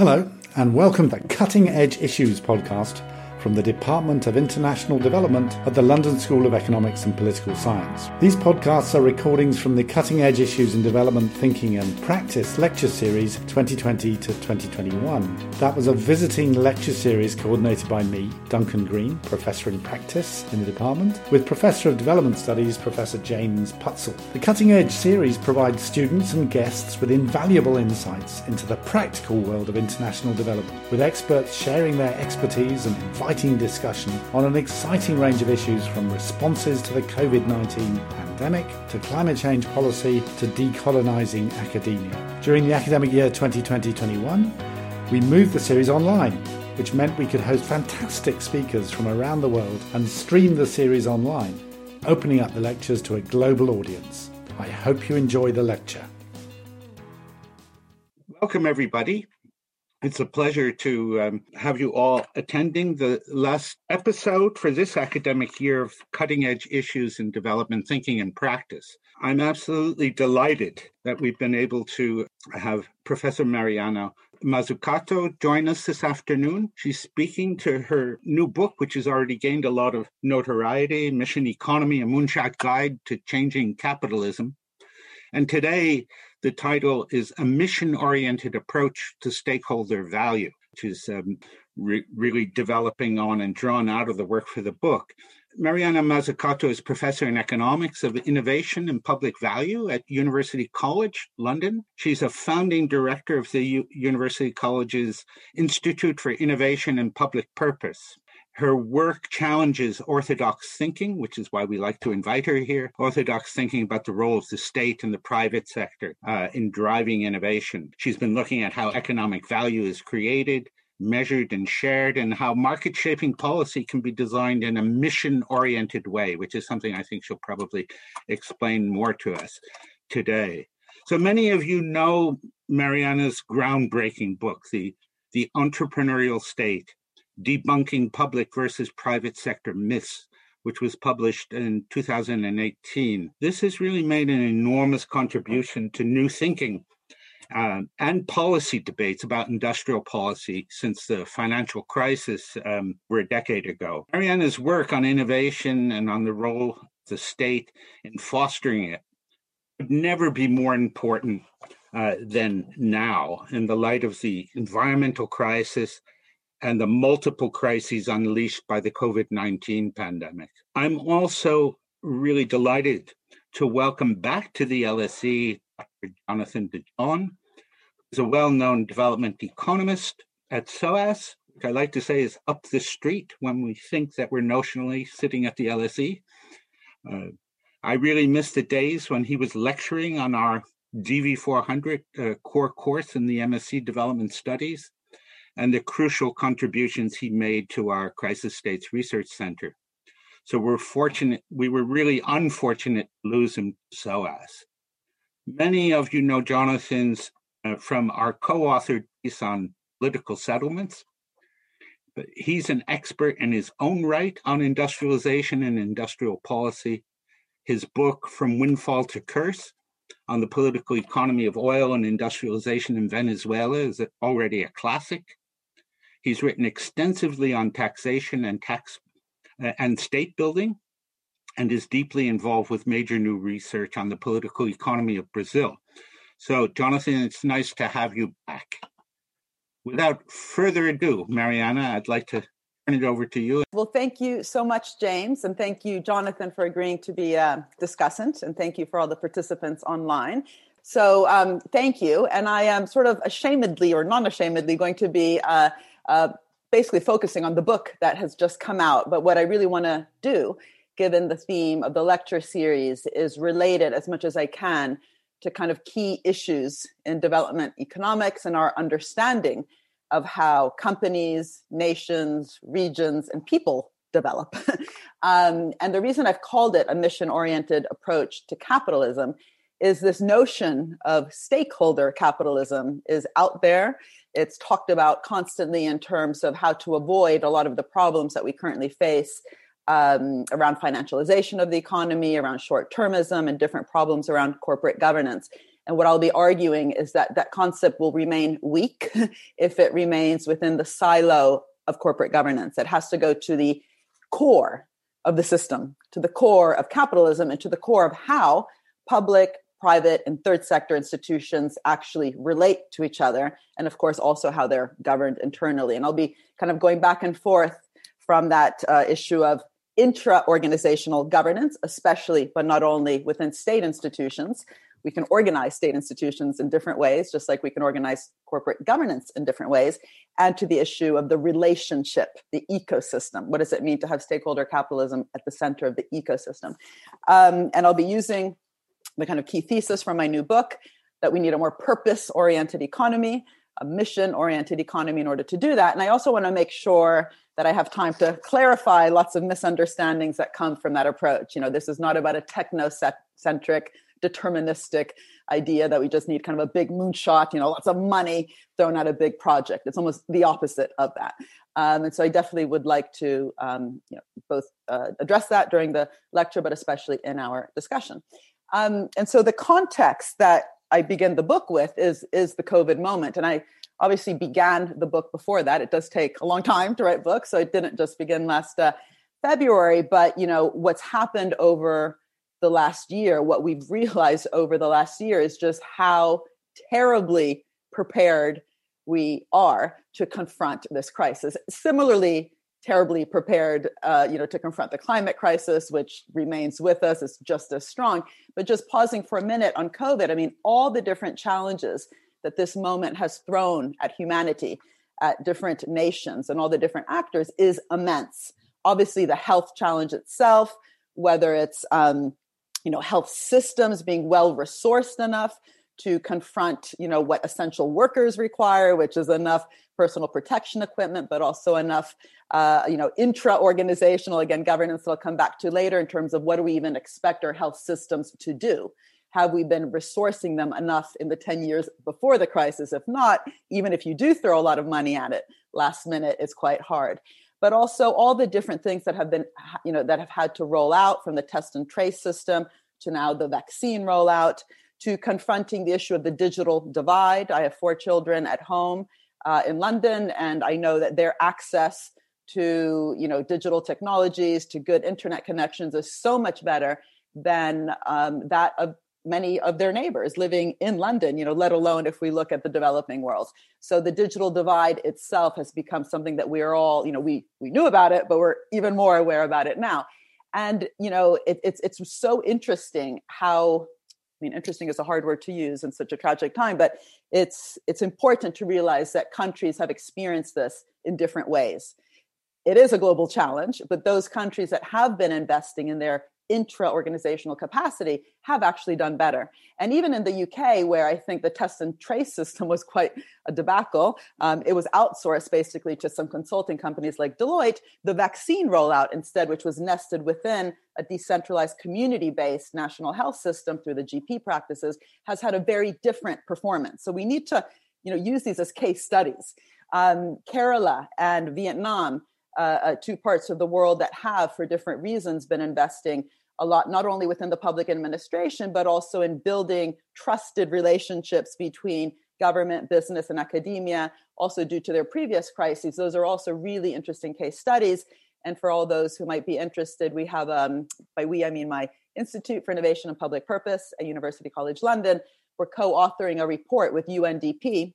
Hello, and welcome to Cutting Edge Issues podcast from the Department of International Development at the London School of Economics and Political Science. These podcasts are recordings from the Cutting Edge Issues in Development Thinking and Practice lecture series 2020 to 2021. That was a visiting lecture series coordinated by me, Duncan Green, Professor in Practice in the department, with Professor of Development Studies, Professor James Putzel. The Cutting Edge series provides students and guests with invaluable insights into the practical world of international development, with experts sharing their expertise and exciting discussion on an exciting range of issues from responses to the COVID 19 pandemic to climate change policy to decolonising academia. During the academic year 2020 21, we moved the series online, which meant we could host fantastic speakers from around the world and stream the series online, opening up the lectures to a global audience. I hope you enjoy the lecture. Welcome, everybody. It's a pleasure to um, have you all attending the last episode for this academic year of Cutting Edge Issues in Development Thinking and Practice. I'm absolutely delighted that we've been able to have Professor Mariana Mazzucato join us this afternoon. She's speaking to her new book, which has already gained a lot of notoriety Mission Economy, a Moonshot Guide to Changing Capitalism. And today, the title is A Mission Oriented Approach to Stakeholder Value, which is um, re- really developing on and drawn out of the work for the book. Mariana Mazzucato is professor in economics of innovation and public value at University College London. She's a founding director of the U- University College's Institute for Innovation and Public Purpose. Her work challenges orthodox thinking, which is why we like to invite her here. Orthodox thinking about the role of the state and the private sector uh, in driving innovation. She's been looking at how economic value is created, measured, and shared, and how market shaping policy can be designed in a mission oriented way, which is something I think she'll probably explain more to us today. So many of you know Mariana's groundbreaking book, The, the Entrepreneurial State Debunking Public versus Private Sector Myths, which was published in 2018. This has really made an enormous contribution to new thinking uh, and policy debates about industrial policy since the financial crisis um, were a decade ago. Mariana's work on innovation and on the role of the state in fostering it would never be more important uh, than now in the light of the environmental crisis and the multiple crises unleashed by the COVID 19 pandemic. I'm also really delighted to welcome back to the LSE Dr. Jonathan Di John, who's a well known development economist at SOAS, which I like to say is up the street when we think that we're notionally sitting at the LSE. Uh, I really miss the days when he was lecturing on our DV400 uh, core course in the MSc Development Studies and the crucial contributions he made to our Crisis States Research Center. So we're fortunate, we were really unfortunate to lose him to SOAS. Many of you know Jonathan's uh, from our co-authored piece on political settlements. But he's an expert in his own right on industrialization and industrial policy. His book, From Windfall to Curse, on the political economy of oil and industrialization in Venezuela is already a classic. He's written extensively on taxation and tax uh, and state building and is deeply involved with major new research on the political economy of Brazil. So, Jonathan, it's nice to have you back. Without further ado, Mariana, I'd like to turn it over to you. Well, thank you so much, James, and thank you, Jonathan, for agreeing to be a discussant, and thank you for all the participants online. So, um, thank you. And I am sort of ashamedly or non ashamedly going to be uh, uh, basically focusing on the book that has just come out. But what I really want to do, given the theme of the lecture series, is relate it as much as I can to kind of key issues in development economics and our understanding of how companies, nations, regions, and people develop. um, and the reason I've called it a mission oriented approach to capitalism is this notion of stakeholder capitalism is out there it's talked about constantly in terms of how to avoid a lot of the problems that we currently face um, around financialization of the economy, around short termism, and different problems around corporate governance. And what I'll be arguing is that that concept will remain weak if it remains within the silo of corporate governance. It has to go to the core of the system, to the core of capitalism, and to the core of how public, private, and third sector institutions actually relate to each other. And of course, also how they're governed internally. And I'll be kind of going back and forth from that uh, issue of intra organizational governance, especially, but not only within state institutions. We can organize state institutions in different ways, just like we can organize corporate governance in different ways, and to the issue of the relationship, the ecosystem. What does it mean to have stakeholder capitalism at the center of the ecosystem? Um, and I'll be using the kind of key thesis from my new book that we need a more purpose oriented economy, a mission oriented economy in order to do that. And I also want to make sure that I have time to clarify lots of misunderstandings that come from that approach. You know, this is not about a technocentric, deterministic idea that we just need kind of a big moonshot, you know, lots of money thrown at a big project. It's almost the opposite of that. Um, and so I definitely would like to um, you know, both uh, address that during the lecture, but especially in our discussion. Um, and so the context that I begin the book with is is the COVID moment, and I obviously began the book before that. It does take a long time to write books, so it didn't just begin last uh, February. But you know what's happened over the last year, what we've realized over the last year is just how terribly prepared we are to confront this crisis. Similarly, terribly prepared, uh, you know, to confront the climate crisis, which remains with us. It's just as strong. But just pausing for a minute on COVID, I mean, all the different challenges that this moment has thrown at humanity, at different nations, and all the different actors is immense. Obviously, the health challenge itself, whether it's um, you know health systems being well resourced enough to confront you know what essential workers require which is enough personal protection equipment but also enough uh, you know intra organizational again governance that i'll come back to later in terms of what do we even expect our health systems to do? Have we been resourcing them enough in the 10 years before the crisis? If not even if you do throw a lot of money at it last minute it's quite hard. But also all the different things that have been you know that have had to roll out from the test and trace system to now the vaccine rollout to confronting the issue of the digital divide. I have four children at home uh, in London, and I know that their access to you know digital technologies, to good internet connections, is so much better than um, that of many of their neighbors living in London, you know, let alone if we look at the developing world. So the digital divide itself has become something that we are all, you know, we we knew about it, but we're even more aware about it now. And you know, it, it's it's so interesting how I mean, interesting is a hard word to use in such a tragic time, but it's it's important to realize that countries have experienced this in different ways. It is a global challenge, but those countries that have been investing in their intra organizational capacity have actually done better. And even in the UK, where I think the test and trace system was quite a debacle, um, it was outsourced basically to some consulting companies like Deloitte. The vaccine rollout, instead, which was nested within a decentralized community based national health system through the GP practices, has had a very different performance. So we need to you know, use these as case studies. Um, Kerala and Vietnam. Uh, uh, two parts of the world that have, for different reasons, been investing a lot, not only within the public administration, but also in building trusted relationships between government, business, and academia, also due to their previous crises. Those are also really interesting case studies. And for all those who might be interested, we have, um, by we, I mean my Institute for Innovation and Public Purpose at University College London. We're co authoring a report with UNDP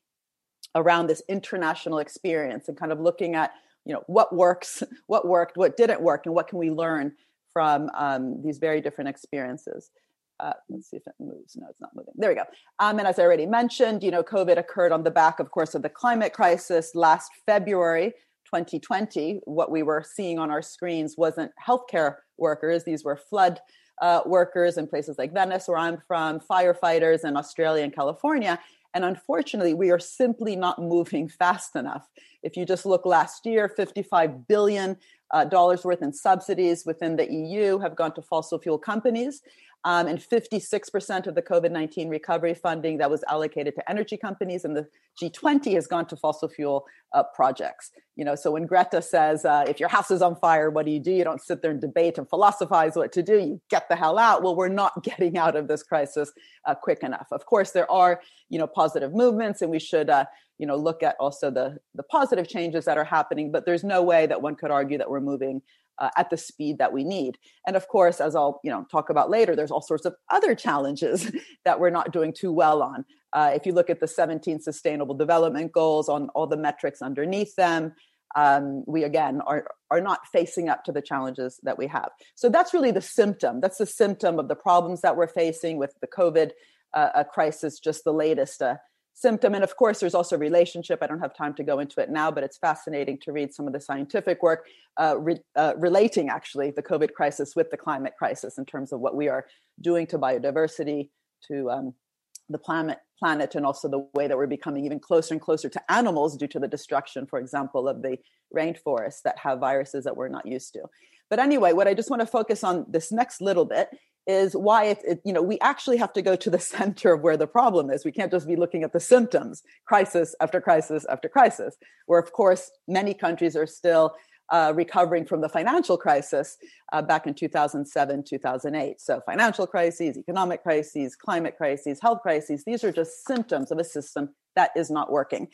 around this international experience and kind of looking at you know what works what worked what didn't work and what can we learn from um, these very different experiences. Uh, let's see if it moves. No, it's not moving. There we go. Um, and as I already mentioned, you know, COVID occurred on the back, of course, of the climate crisis last February 2020. What we were seeing on our screens wasn't healthcare workers; these were flood uh, workers in places like Venice, where I'm from, firefighters in Australia and California. And unfortunately, we are simply not moving fast enough. If you just look last year, 55 billion uh, dollars worth in subsidies within the EU have gone to fossil fuel companies. Um, and 56% of the COVID 19 recovery funding that was allocated to energy companies and the G20 has gone to fossil fuel uh, projects. You know, so when Greta says, uh, if your house is on fire, what do you do? You don't sit there and debate and philosophize what to do. You get the hell out. Well, we're not getting out of this crisis uh, quick enough. Of course, there are, you know, positive movements and we should, uh, you know, look at also the, the positive changes that are happening, but there's no way that one could argue that we're moving uh, at the speed that we need. And of course, as I'll you know talk about later, there's all sorts of other challenges that we're not doing too well on. Uh, if you look at the 17 Sustainable Development Goals on all the metrics underneath them, um, we again are are not facing up to the challenges that we have. So that's really the symptom. That's the symptom of the problems that we're facing with the COVID uh, crisis, just the latest uh, symptom. And of course, there's also relationship. I don't have time to go into it now, but it's fascinating to read some of the scientific work uh, re- uh, relating actually the COVID crisis with the climate crisis in terms of what we are doing to biodiversity, to um, the planet, planet, and also the way that we're becoming even closer and closer to animals due to the destruction, for example, of the rainforests that have viruses that we're not used to. But anyway, what I just want to focus on this next little bit is why it, it, you know we actually have to go to the center of where the problem is. We can't just be looking at the symptoms crisis after crisis after crisis where of course many countries are still uh, recovering from the financial crisis uh, back in 2007 2008 so financial crises economic crises climate crises health crises these are just symptoms of a system that is not working.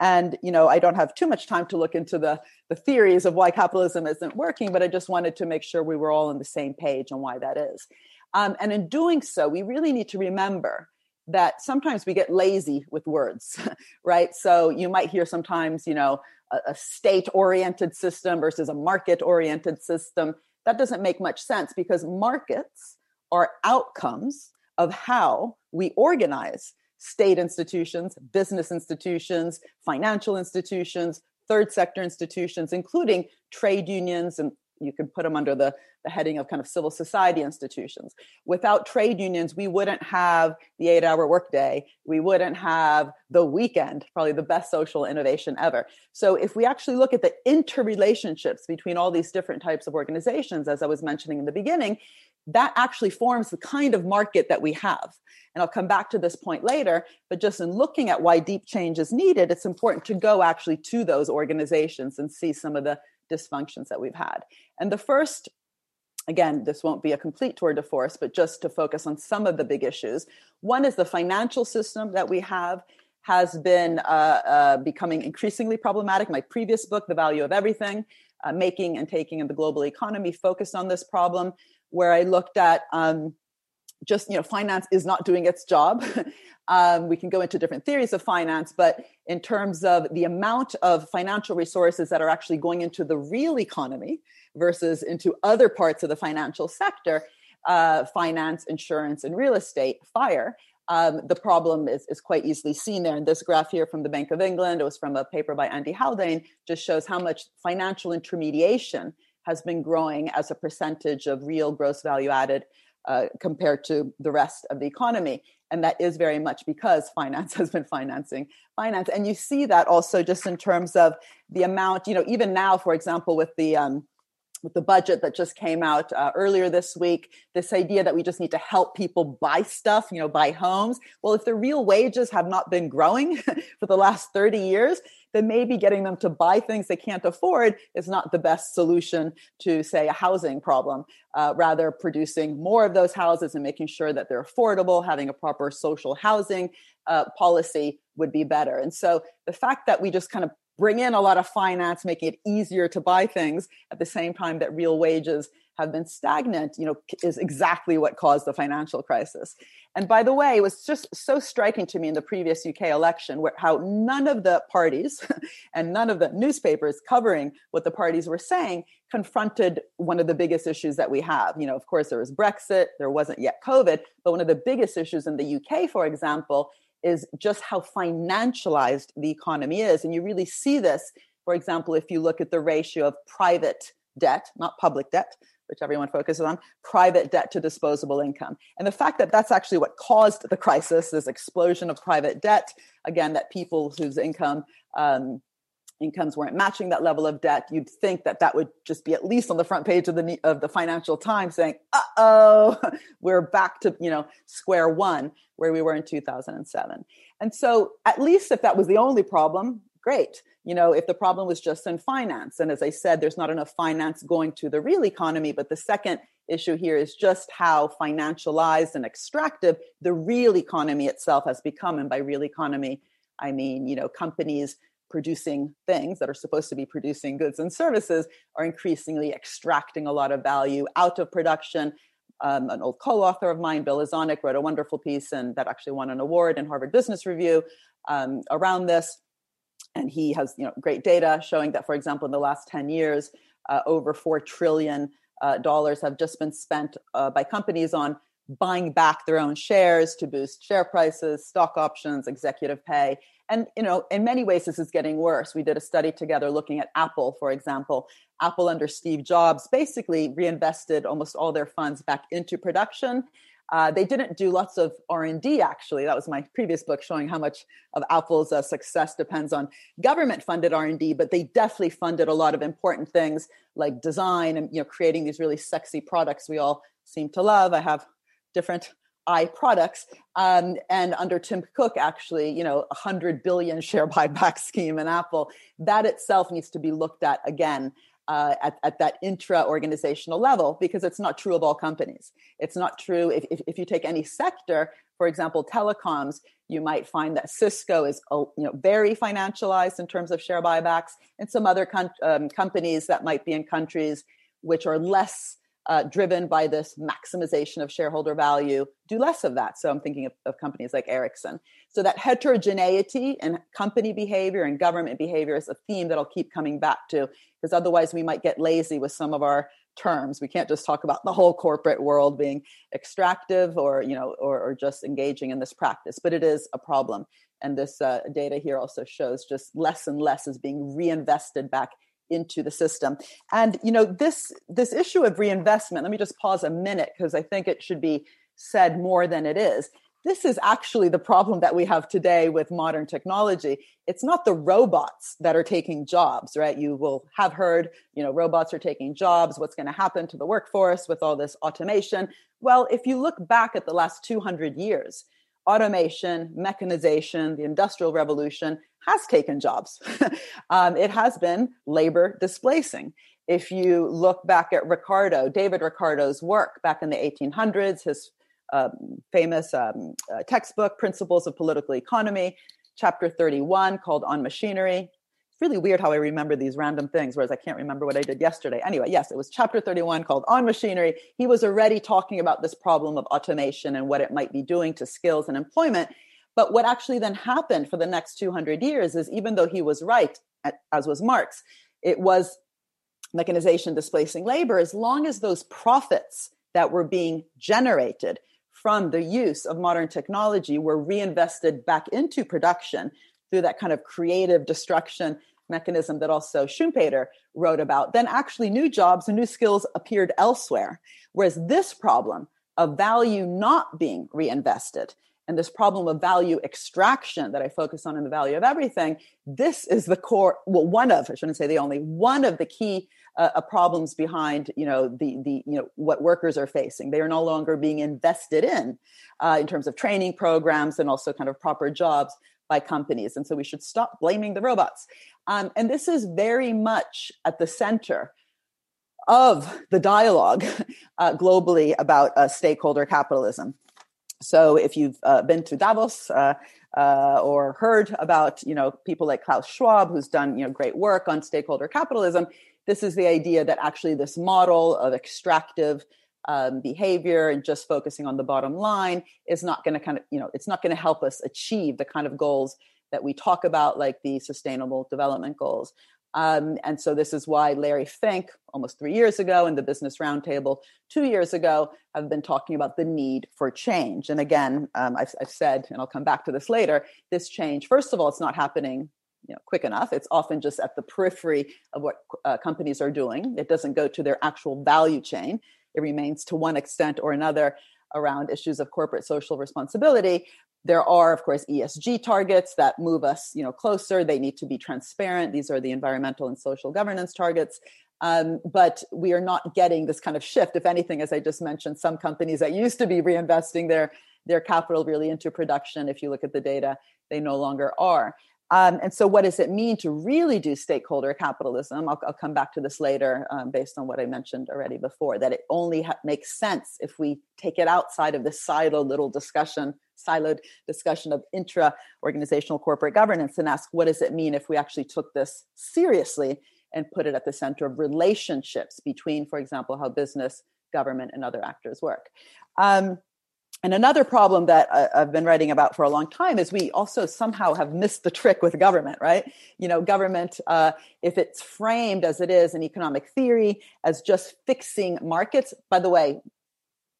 And you know i don't have too much time to look into the the theories of why capitalism isn't working but i just wanted to make sure we were all on the same page on why that is um, and in doing so, we really need to remember that sometimes we get lazy with words, right? So you might hear sometimes, you know, a, a state oriented system versus a market oriented system. That doesn't make much sense because markets are outcomes of how we organize state institutions, business institutions, financial institutions, third sector institutions, including trade unions and you can put them under the, the heading of kind of civil society institutions. Without trade unions, we wouldn't have the eight hour workday. We wouldn't have the weekend, probably the best social innovation ever. So, if we actually look at the interrelationships between all these different types of organizations, as I was mentioning in the beginning, that actually forms the kind of market that we have. And I'll come back to this point later, but just in looking at why deep change is needed, it's important to go actually to those organizations and see some of the dysfunctions that we've had. And the first, again, this won't be a complete tour de force, but just to focus on some of the big issues. One is the financial system that we have has been uh, uh, becoming increasingly problematic. My previous book, The Value of Everything, uh, Making and Taking in the Global Economy, focused on this problem, where I looked at um, just you know finance is not doing its job um, we can go into different theories of finance but in terms of the amount of financial resources that are actually going into the real economy versus into other parts of the financial sector uh, finance insurance and real estate fire um, the problem is, is quite easily seen there. And this graph here from the Bank of England, it was from a paper by Andy Haldane, just shows how much financial intermediation has been growing as a percentage of real gross value added uh, compared to the rest of the economy. And that is very much because finance has been financing finance. And you see that also just in terms of the amount, you know, even now, for example, with the um, with the budget that just came out uh, earlier this week, this idea that we just need to help people buy stuff, you know, buy homes. Well, if the real wages have not been growing for the last 30 years, then maybe getting them to buy things they can't afford is not the best solution to, say, a housing problem. Uh, rather, producing more of those houses and making sure that they're affordable, having a proper social housing uh, policy would be better. And so the fact that we just kind of bring in a lot of finance, making it easier to buy things at the same time that real wages have been stagnant, you know, is exactly what caused the financial crisis. And by the way, it was just so striking to me in the previous UK election where how none of the parties and none of the newspapers covering what the parties were saying confronted one of the biggest issues that we have. You know, of course, there was Brexit, there wasn't yet COVID, but one of the biggest issues in the UK, for example, is just how financialized the economy is. And you really see this, for example, if you look at the ratio of private debt, not public debt, which everyone focuses on, private debt to disposable income. And the fact that that's actually what caused the crisis, this explosion of private debt, again, that people whose income um, incomes weren't matching that level of debt, you'd think that that would just be at least on the front page of the of the Financial Times saying, "Uh oh, we're back to you know square one where we were in 2007." And so, at least if that was the only problem, great. You know, if the problem was just in finance, and as I said, there's not enough finance going to the real economy. But the second issue here is just how financialized and extractive the real economy itself has become. And by real economy, I mean, you know, companies producing things that are supposed to be producing goods and services are increasingly extracting a lot of value out of production. Um, an old co-author of mine, Bill Lazonick, wrote a wonderful piece and that actually won an award in Harvard Business Review um, around this. And he has you know great data showing that, for example, in the last 10 years, uh, over four trillion uh, dollars have just been spent uh, by companies on buying back their own shares to boost share prices, stock options, executive pay. And you know, in many ways, this is getting worse. We did a study together looking at Apple, for example. Apple under Steve Jobs basically reinvested almost all their funds back into production. Uh, they didn't do lots of r&d actually that was my previous book showing how much of apple's uh, success depends on government funded r&d but they definitely funded a lot of important things like design and you know creating these really sexy products we all seem to love i have different i products um, and under tim cook actually you know a hundred billion share buyback scheme in apple that itself needs to be looked at again uh, at, at that intra organizational level because it's not true of all companies. It's not true if, if, if, you take any sector, for example, telecoms, you might find that Cisco is uh, you know, very financialized in terms of share buybacks, and some other um, companies that might be in countries which are less uh, driven by this maximization of shareholder value do less of that. So I'm thinking of, of, companies like Ericsson. So that heterogeneity in company behavior and government behavior is a theme that I'll keep coming back to because otherwise we might get lazy with some of our terms. We can't just talk about the whole corporate world being extractive or you know or, or just engaging in this practice, but it is a problem. And this uh, data here also shows just less and less is being reinvested back into the system. And you know this this issue of reinvestment let me just pause a minute because i think it should be said more than it is. This is actually the problem that we have today with modern technology. It's not the robots that are taking jobs right? You will have heard you know robots are taking jobs. What's going to happen to the workforce with all this automation? Well if you look back at the last 200 years automation mechanization the industrial revolution has taken jobs. um, it has been labor displacing. If you look back at Ricardo, David Ricardo's work back in the 1800s, his um, famous um, uh, textbook, Principles of Political Economy, chapter 31, called On Machinery. Really weird how I remember these random things, whereas I can't remember what I did yesterday. Anyway, yes, it was chapter 31 called On Machinery. He was already talking about this problem of automation and what it might be doing to skills and employment. But what actually then happened for the next 200 years is even though he was right, as was Marx, it was mechanization displacing labor, as long as those profits that were being generated from the use of modern technology were reinvested back into production through that kind of creative destruction mechanism that also Schumpeter wrote about, then actually new jobs and new skills appeared elsewhere. Whereas this problem of value not being reinvested and this problem of value extraction that I focus on in the value of everything, this is the core. Well, one of I shouldn't say the only one of the key uh, uh, problems behind you know the the you know what workers are facing. They are no longer being invested in uh, in terms of training programs and also kind of proper jobs by companies, and so we should stop blaming the robots. Um, and this is very much at the center of the dialogue uh, globally about uh, stakeholder capitalism. So if you've uh, been to Davos uh, uh, or heard about, you know, people like Klaus Schwab, who's done, you know, great work on stakeholder capitalism, this is the idea that actually this model of extractive um, behavior and just focusing on the bottom line is not going to kind of, you know, it's not going to help us achieve the kind of goals that we talk about, like the sustainable development goals. Um, and so this is why Larry Fink, almost three years ago, in the Business Roundtable two years ago, have been talking about the need for change. And again, um, I've, I've, said, and I'll come back to this later, this change, first of all, it's not happening you know, quick enough. It's often just at the periphery of what uh, companies are doing. It doesn't go to their actual value chain. It remains to one extent or another around issues of corporate social responsibility. There are, of course, ESG targets that move us, you know, closer. They need to be transparent. These are the environmental and social governance targets. Um, but we are not getting this kind of shift. If anything, as I just mentioned, some companies that used to be reinvesting their their capital really into production, if you look at the data, they no longer are. Um, and so, what does it mean to really do stakeholder capitalism? I'll, I'll come back to this later um, based on what I mentioned already before, that it only ha- makes sense if we take it outside of this siloed little discussion, siloed discussion of intra organizational corporate governance and ask what does it mean if we actually took this seriously and put it at the center of relationships between, for example, how business, government, and other actors work. Um, and another problem that I've been writing about for a long time is we also somehow have missed the trick with government, right? You know, government, uh, if it's framed as it is in economic theory as just fixing markets, by the way,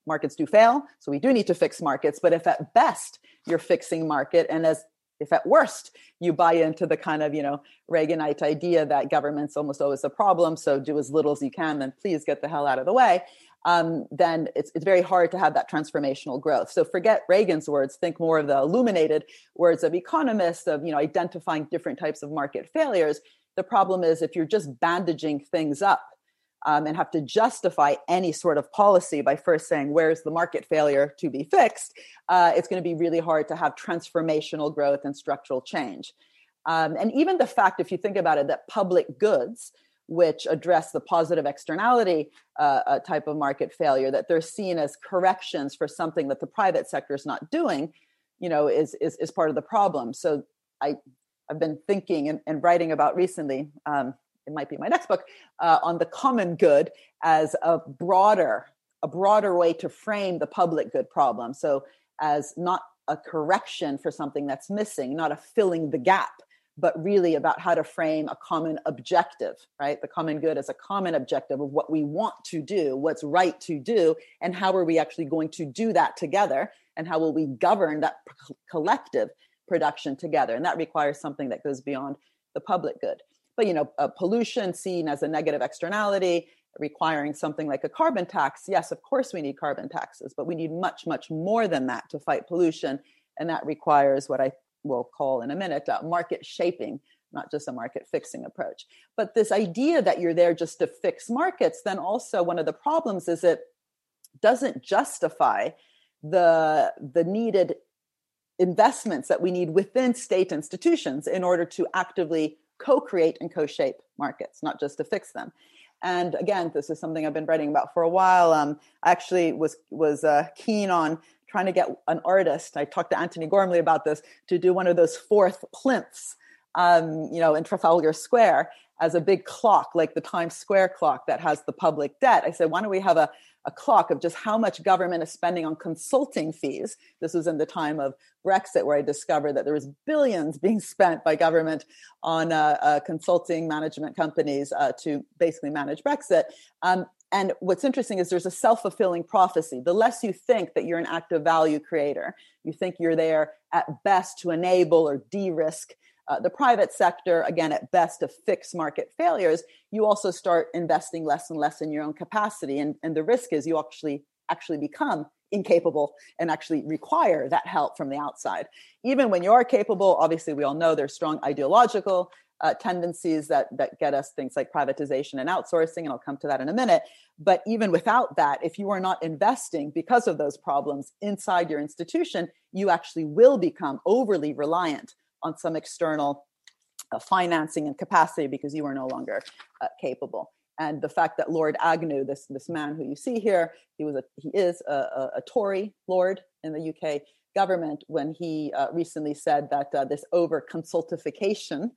markets do fail, so we do need to fix markets. But if at best you're fixing market, and as if at worst you buy into the kind of you know Reaganite idea that government's almost always a problem, so do as little as you can, then please get the hell out of the way um, then it's, it's very hard to have that transformational growth. So forget Reagan's words, think more of the illuminated words of economists of, you know, identifying different types of market failures. The problem is if you're just bandaging things up um, and have to justify any sort of policy by first saying, where's the market failure to be fixed, uh, it's going to be really hard to have transformational growth and structural change. Um, and even the fact, if you think about it, that public goods, which address the positive externality uh, uh, type of market failure that they're seen as corrections for something that the private sector is not doing you know is, is is part of the problem. So i i've been thinking and, and writing about recently um, it might be my next book uh, on the common good as a broader a broader way to frame the public good problem. So as not a correction for something that's missing not a filling the gap but really about how to frame a common objective, right? The common good as a common objective of what we want to do, what's right to do, and how are we actually going to do that together, and how will we govern that collective production together. And that requires something that goes beyond the public good. But you know, uh, pollution seen as a negative externality, requiring something like a carbon tax. Yes, of course we need carbon taxes, but we need much, much more than that to fight pollution. And that requires what I we'll call in a minute uh, market shaping not just a market fixing approach. But this idea that you're there just to fix markets then also one of the problems is it doesn't justify the the needed investments that we need within state institutions in order to actively co-create and co-shape markets not just to fix them. And again this is something i've been writing about for a while. Um, i actually was was uh, keen on trying to get an artist. I talked to Antony Gormley about this to do one of those fourth plinths, um, you know, in Trafalgar Square as a big clock, like the Times Square clock that has the public debt. I said, why don't we have a, a clock of just how much government is spending on consulting fees? This was in the time of Brexit, where I discovered that there was billions being spent by government on uh, uh, consulting management companies uh, to basically manage Brexit. Um, and what's interesting is there's a self fulfilling prophecy. The less you think that you're an active value creator, you think you're there at best to enable or de risk uh, the private sector, again, at best to fix market failures, you also start investing less and less in your own capacity. And, and the risk is you actually actually become incapable and actually require that help from the outside. Even when you're capable, obviously, we all know there's strong ideological uh, tendencies that that get us things like privatization and outsourcing and i'll come to that in a minute. But even without that if you are not investing because of those problems inside your institution you actually will become overly reliant on some external uh, financing and capacity because you are no longer uh, capable. And the fact that Lord Agnew, this this man who you see here, he was a he is a, a, a Tory lord in the UK government when he uh, recently said that uh, this over consultification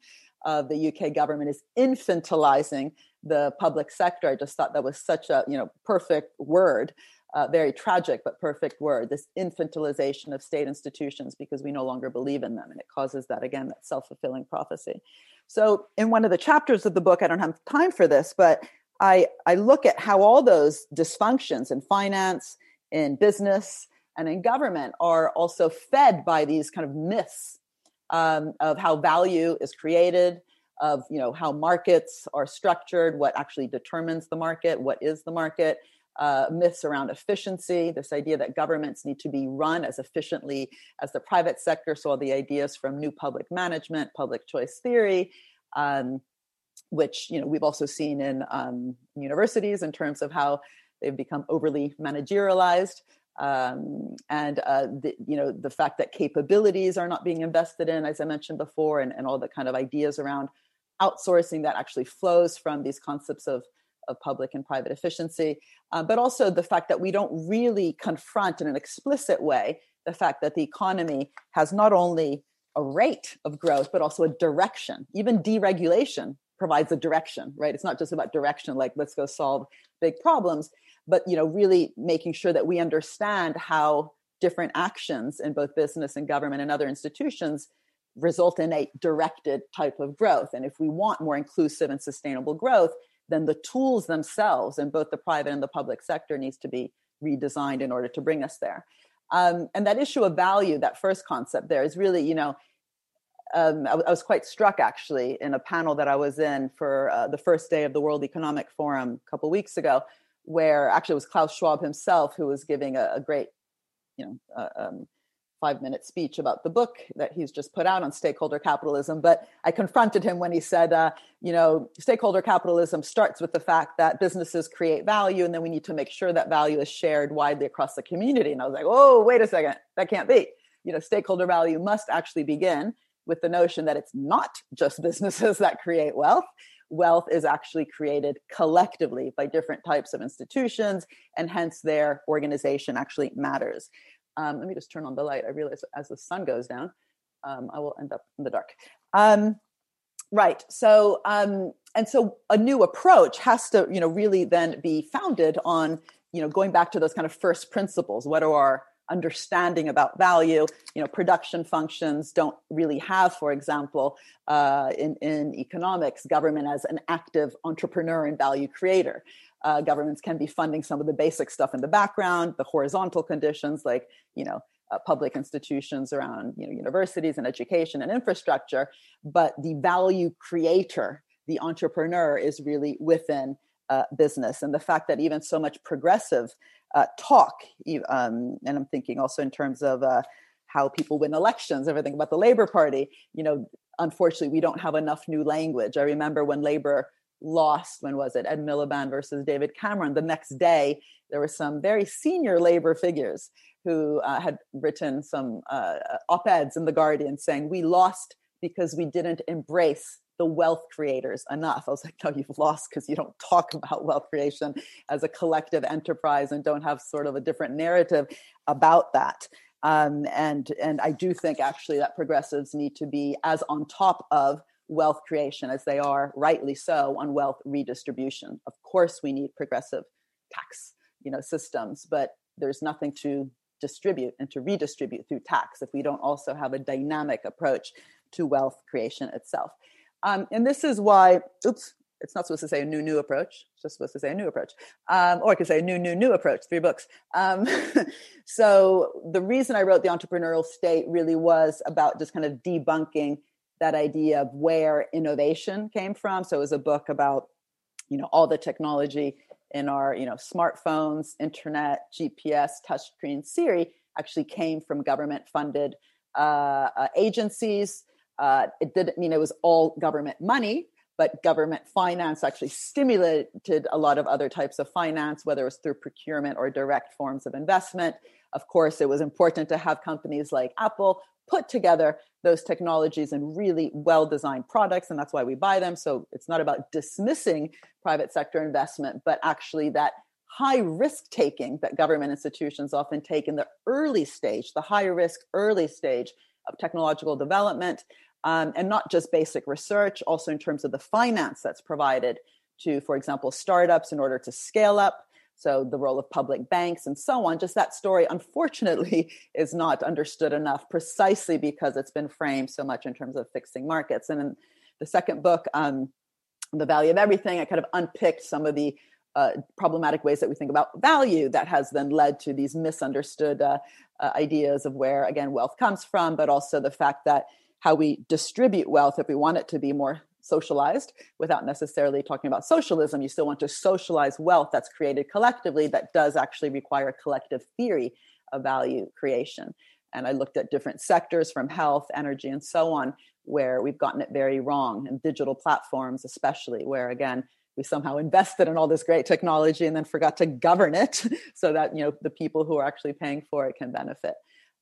of the UK government is infantilizing the public sector. I just thought that was such a you know perfect word, uh, very tragic but perfect word. This infantilization of state institutions because we no longer believe in them, and it causes that again that self fulfilling prophecy. So in one of the chapters of the book, I don't have time for this, but I I look at how all those dysfunctions in finance, in business, and in government are also fed by these kind of myths um, of how value is created, of you know how markets are structured, what actually determines the market, what is the market, uh, myths around efficiency, this idea that governments need to be run as efficiently as the private sector. So, all the ideas from new public management, public choice theory, um, which you know we've also seen in um, universities in terms of how they've become overly managerialized. Um, and uh, the, you know the fact that capabilities are not being invested in, as I mentioned before, and, and all the kind of ideas around outsourcing that actually flows from these concepts of of public and private efficiency, uh, but also the fact that we don't really confront in an explicit way the fact that the economy has not only a rate of growth, but also a direction. Even deregulation provides a direction, right? It's not just about direction, like let's go solve big problems, but you know, really making sure that we understand how different actions in both business and government and other institutions result in a directed type of growth. And if we want more inclusive and sustainable growth, then the tools themselves in both the private and the public sector needs to be redesigned in order to bring us there. Um, and that issue of value, that first concept there is really, you know, um, I, was quite struck actually in a panel that I was in for uh, the first day of the World Economic Forum a couple weeks ago, where actually it was Klaus Schwab himself who was giving a, a great, you know, uh, um, five minute speech about the book that he's just put out on stakeholder capitalism. But I confronted him when he said, uh, you know, stakeholder capitalism starts with the fact that businesses create value, and then we need to make sure that value is shared widely across the community. And I was like, oh, wait a second, that can't be. You know, stakeholder value must actually begin with the notion that it's not just businesses that create wealth. Wealth is actually created collectively by different types of institutions, and hence their organization actually matters. Um, let me just turn on the light. I realize as the sun goes down, um, I will end up in the dark. Um, right. So, um, and so a new approach has to, you know, really then be founded on, you know, going back to those kind of first principles. What are our understanding about value? You know, production functions don't really have, for example, uh, in, in economics, government as an active entrepreneur and value creator uh, governments can be funding some of the basic stuff in the background, the horizontal conditions like, you know, uh, public institutions around, you know, universities and education and infrastructure. But the value creator, the entrepreneur, is really within uh, business. And the fact that even so much progressive uh, talk, um, and I'm thinking also in terms of uh, how people win elections, everything about the Labor Party, you know, unfortunately, we don't have enough new language. I remember when Labor lost when was it ed miliband versus david cameron the next day there were some very senior labor figures who uh, had written some uh, op-eds in the guardian saying we lost because we didn't embrace the wealth creators enough. I was like no you've lost because you don't talk about wealth creation as a collective enterprise and don't have sort of a different narrative about that. Um, and and i do think actually that progressives need to be as on top of wealth creation as they are rightly so on wealth redistribution. Of course we need progressive tax you know systems but there's nothing to distribute and to redistribute through tax if we don't also have a dynamic approach to wealth creation itself um, and this is why oops it's not supposed to say a new new approach it's just supposed to say a new approach um, or i could say a new new new approach three books um, so the reason i wrote the entrepreneurial state really was about just kind of debunking that idea of where innovation came from. So it was a book about, you know, all the technology in our, you know, smartphones, internet, GPS, touchscreen, Siri actually came from government funded uh, uh, agencies. Uh, it didn't mean it was all government money, but government finance actually stimulated a lot of other types of finance, whether it was through procurement or direct forms of investment. Of course, it was important to have companies like Apple put together those technologies in really well designed products and that's why we buy them so it's not about dismissing private sector investment but actually that high risk taking that government institutions often take in the early stage the high risk early stage of technological development um, and not just basic research also in terms of the finance that's provided to for example startups in order to scale up. So the role of public banks and so on. Just that story unfortunately is not understood enough precisely because it's been framed so much in terms of fixing markets. And in the second book um, the value of everything i kind of unpicked some of the uh, problematic ways that we think about value that has then led to these misunderstood uh, uh, ideas of where again wealth comes from but also the fact that how we distribute wealth if we want it to be more socialized without necessarily talking about socialism. You still want to socialize wealth that's created collectively that does actually require a collective theory of value creation. And I looked at different sectors from health, energy, and so on, where we've gotten it very wrong, and digital platforms, especially, where again, we somehow invested in all this great technology and then forgot to govern it so that you know the people who are actually paying for it can benefit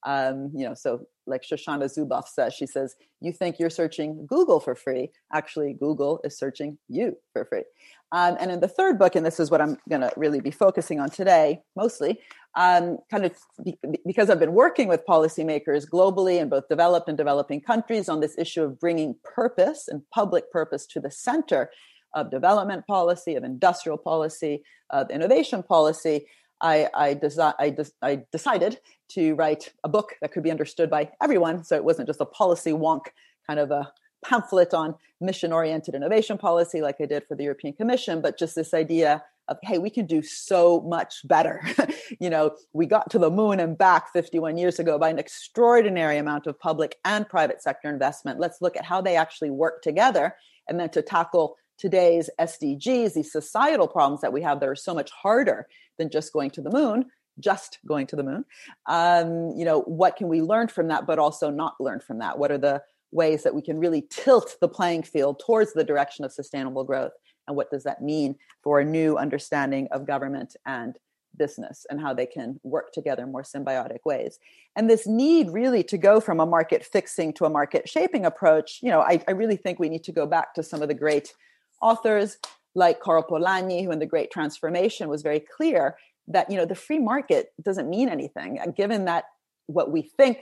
um, you know so like shoshana zuboff says she says you think you're searching google for free. Actually google is searching you for free. Um, and in the third book and this is what i'm going to really be focusing on today mostly um, kind of be, because i've been working with policymakers globally in both developed and developing countries on this issue of bringing purpose and public purpose to the center of development policy, of industrial policy, of innovation policy, I, I, desi- I, I, decided to write a book that could be understood by everyone. So it wasn't just a policy wonk kind of a pamphlet on mission oriented innovation policy like I did for the European Commission, but just this idea of, hey, we can do so much better. you know, we got to the moon and back 51 years ago by an extraordinary amount of public and private sector investment. Let's look at how they actually work together and then to tackle today's SDGs, these societal problems that we have that are so much harder than just going to the moon, just going to the moon. Um, you know, what can we learn from that, but also not learn from that? What are the ways that we can really tilt the playing field towards the direction of sustainable growth? And what does that mean for a new understanding of government and business and how they can work together more symbiotic ways. And this need really to go from a market fixing to a market shaping approach, you know, I, I really think we need to go back to some of the great authors like Karl Polanyi, who in The Great Transformation was very clear that you know the free market doesn't mean anything, given that what we think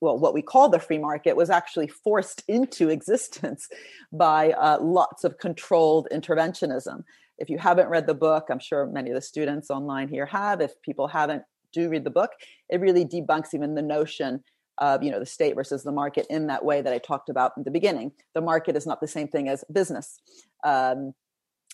well, what we call the free market was actually forced into existence by uh, lots of controlled interventionism. If you haven't read the book, I'm sure many of the students online here have. If people haven't, do read the book. It really debunks even the notion of you know the state versus the market in that way that I talked about in the beginning. The market is not the same thing as business. Um,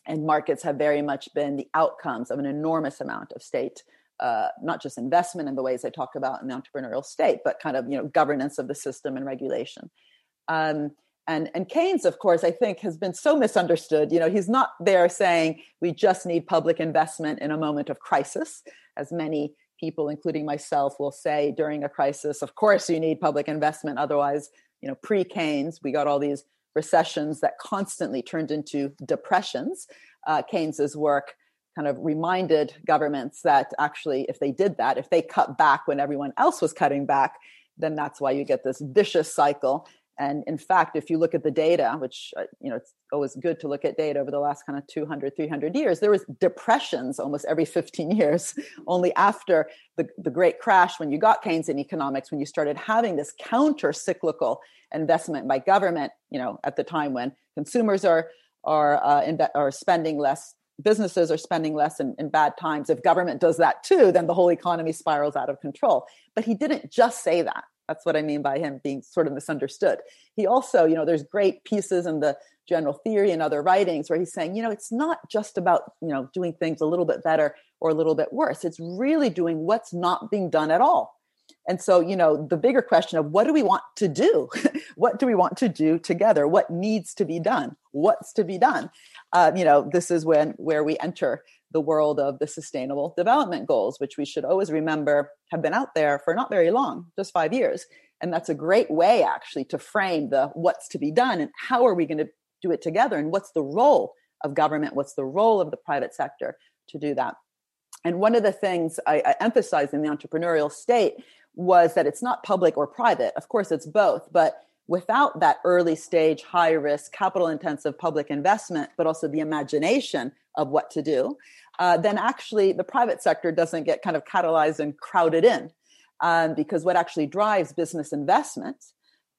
and markets have very much been the outcomes of an enormous amount of state uh, not just investment in the ways I talk about in the entrepreneurial state, but kind of you know governance of the system and regulation. Um, and and Keynes, of course, I think has been so misunderstood. You know, he's not there saying we just need public investment in a moment of crisis, as many people, including myself, will say during a crisis, of course you need public investment. Otherwise, you know, pre-Keynes, we got all these recessions that constantly turned into depressions. Uh, Keynes's work kind of reminded governments that actually, if they did that, if they cut back when everyone else was cutting back, then that's why you get this vicious cycle and in fact, if you look at the data, which, uh, you know, it's always good to look at data over the last kind of 200, 300 years, there was depressions almost every 15 years. Only after the, the great crash, when you got Keynesian economics, when you started having this counter cyclical investment by government, you know, at the time when consumers are, are, uh, inve- are spending less businesses are spending less in, in, bad times. If government does that too, then the whole economy spirals out of control. But he didn't just say that. That's what I mean by him being sort of misunderstood. He also, you know, there's great pieces in the general theory and other writings where he's saying, you know, it's not just about, you know, doing things a little bit better or a little bit worse. It's really doing what's not being done at all. And so, you know, the bigger question of what do we want to do? what do we want to do together? What needs to be done? What's to be done? Uh, you know, this is when where we enter the world of the sustainable development goals, which we should always remember have been out there for not very long, just five years. And that's a great way actually to frame the what's to be done and how are we going to do it together and what's the role of government, what's the role of the private sector to do that. And one of the things I, I emphasized in the entrepreneurial state was that it's not public or private. Of course, it's both, but without that early stage, high risk, capital intensive public investment, but also the imagination of what to do, uh, then actually the private sector doesn't get kind of catalyzed and crowded in. Um, because what actually drives business investment,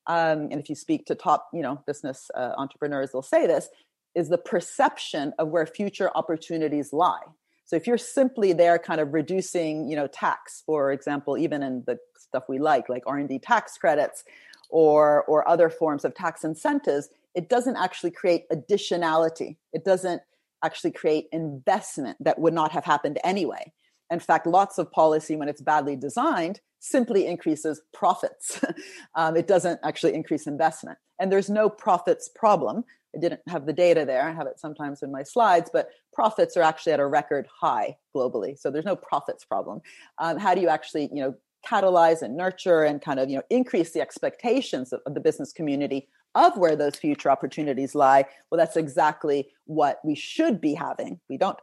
um, and if you speak to top, you know, business uh, entrepreneurs, they'll say this, is the perception of where future opportunities lie. So if you're simply there, kind of reducing, you know, tax, for example, even in the stuff we like, like R and D tax credits, or or other forms of tax incentives, it doesn't actually create additionality. It doesn't actually create investment that would not have happened anyway. In fact, lots of policy, when it's badly designed, simply increases profits. um, it doesn't actually increase investment. And there's no profits problem I didn't have the data there. I have it sometimes in my slides, but profits are actually at a record high globally. So there's no profits problem. Um, how do you actually, you know, catalyze and nurture and kind of, you know, increase the expectations of, of the business community of where those future opportunities lie? Well, that's exactly what we should be having. We don't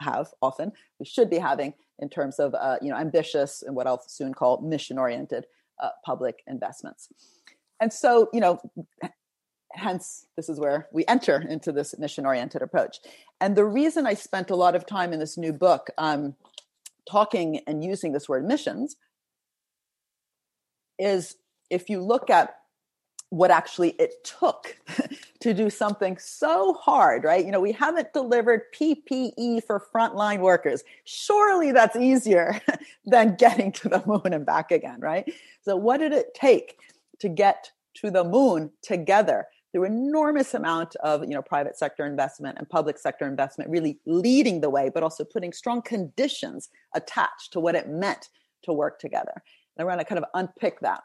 have often. We should be having in terms of, uh, you know, ambitious and what I'll soon call mission-oriented uh, public investments. And so, you know, hence this is where we enter into this mission oriented approach and the reason i spent a lot of time in this new book um, talking and using this word missions is if you look at what actually it took to do something so hard, right? You know, we haven't delivered PPE for frontline workers. Surely that's easier than getting to the moon and back again, right? So, what did it take to get to the moon together? through enormous amount of you know private sector investment and public sector investment really leading the way but also putting strong conditions attached to what it meant to work together and i want to kind of unpick that